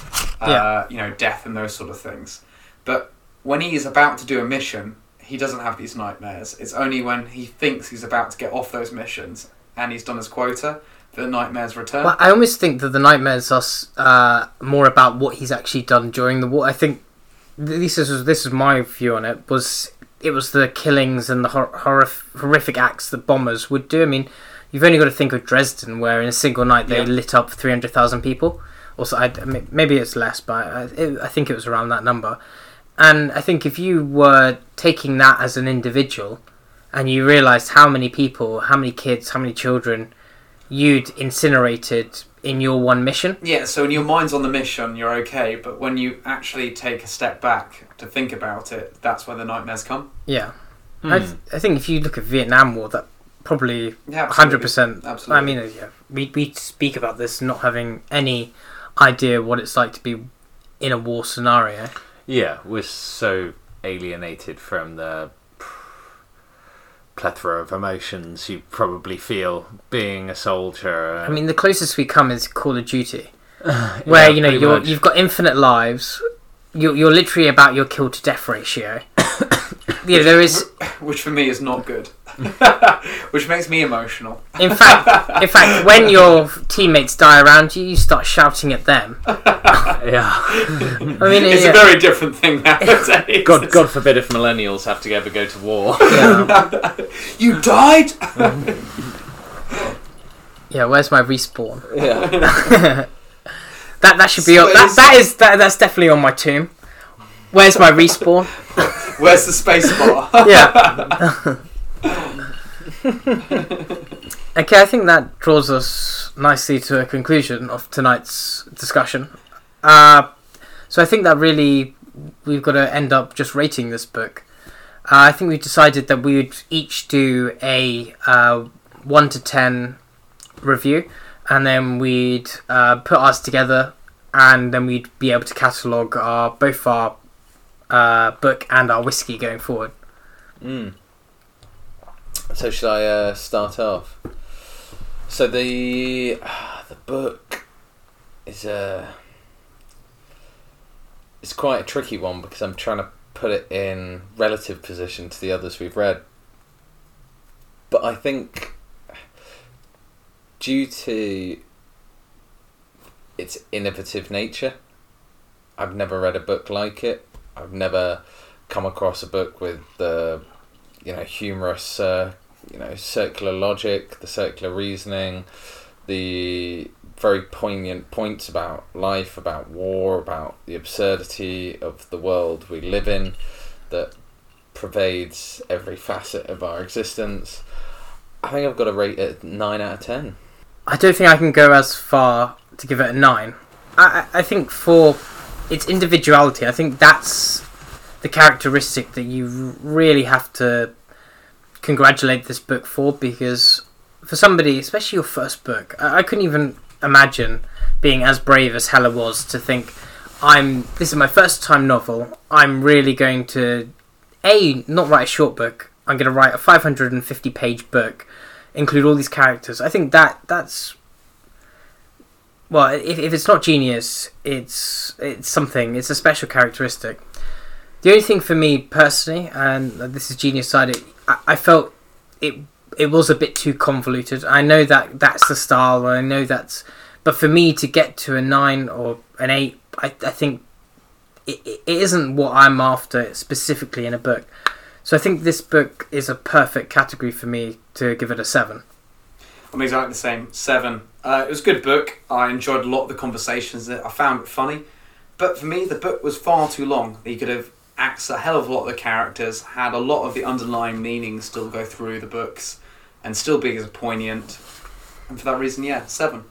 uh, Yeah. you know, death and those sort of things. But when he is about to do a mission, he doesn't have these nightmares. It's only when he thinks he's about to get off those missions and he's done his quota the nightmares return. Well, I almost think that the nightmares are uh, more about what he's actually done during the war. I think th- this is this is my view on it. Was it was the killings and the hor- horrif- horrific acts that bombers would do. I mean, you've only got to think of Dresden, where in a single night they Yeah. lit up three hundred thousand people. Also, I maybe it's less, but I, it, I think it was around that number. And I think if you were taking that as an individual, and you realised how many people, how many kids, how many children you'd incinerated in your one mission. Yeah, so when your mind's on the mission, you're okay, but when you actually take a step back to think about it, that's where the nightmares come. Yeah, Hmm. I, I think if you look at Vietnam War, that probably Yeah, hundred percent. Absolutely. I mean, yeah, we we speak about this not having any idea what it's like to be in a war scenario. Yeah, we're so alienated from the plethora of emotions you probably feel being a soldier. I mean, the closest we come is Call of Duty, [sighs] where you know you're, you've got infinite lives. You're, you're literally about your kill to death ratio. [coughs] you know, there is, Which for me is not good. [laughs] Which makes me emotional. in fact, in fact, when [laughs] your teammates die around you, you start shouting at them. [laughs] yeah. I mean, It's yeah, a very different thing nowadays. God, God forbid if millennials have to ever go to war. yeah, You died? yeah. Where's my respawn? yeah. That that should be on, that. That is that, that's definitely on my tomb. Where's my respawn? Where's the space bar? Yeah. [laughs] okay, I think that draws us nicely to a conclusion of tonight's discussion. Uh, so I think that really we've got to end up just rating this book. Uh, I think we decided that we would each do a uh, one to ten review, and then we'd uh, put ours together, and then we'd be able to catalogue our both our uh, book and our whiskey going forward. Mm. So should I uh, start off? So the the book is a it's quite a tricky one because I'm trying to put it in relative position to the others we've read. But I think due to its innovative nature, I've never read a book like it. I've never come across a book with the you know humorous uh, you know circular logic the circular reasoning the very poignant points about life about war about the absurdity of the world we live in that pervades every facet of our existence i think i've got to rate it 9 out of 10 I don't think I can go as far to give it a nine. I, I I think for its individuality, I think that's the characteristic that you really have to congratulate this book for because for somebody, especially your first book, I, I couldn't even imagine being as brave as Heller was to think I'm this is my first time novel. I'm really going to a not write a short book. I'm going to write a 550 page book include all these characters. I think that that's well, if, if it's not genius, it's it's something. It's a special characteristic. The only thing for me personally, and this is genius side, it, I, I felt it it was a bit too convoluted. I know that that's the style, and I know that's, but for me to get to a nine or an eight, I, I think it, it isn't what I'm after specifically in a book. So I think this book is a perfect category for me to give it a seven. I'm exactly the same. Seven. Uh, it was a good book. I enjoyed a lot of the conversations. That I found it funny, but for me, the book was far too long. You could have axed a hell of a lot of the characters, had a lot of the underlying meanings still go through the books, and still be as poignant. And for that reason, yeah, seven.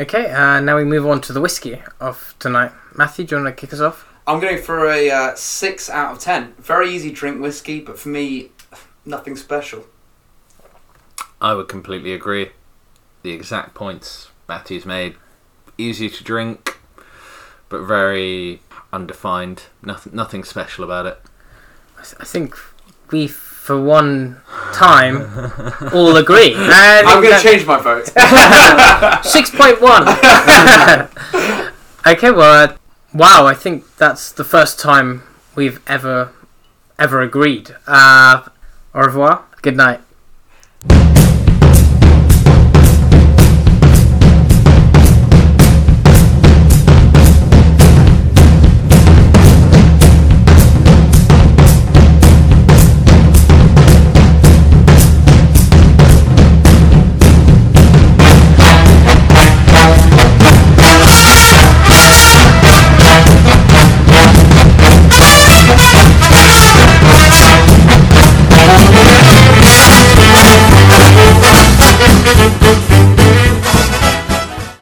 Okay, uh, now we move on to the whiskey of tonight. Matthew, do you want to kick us off? I'm going for a uh, six out of ten. Very easy drink whiskey, but for me, nothing special. I would completely agree. The exact points Matthew's made. Easy to drink, but very undefined. Nothing, nothing special about it. I, th- I think we, for one time, all agree. I [laughs] I'm going to change my vote. [laughs] 6.1. [laughs] okay, well, uh, wow, I think that's the first time we've ever, ever agreed. Uh, au revoir. Good night.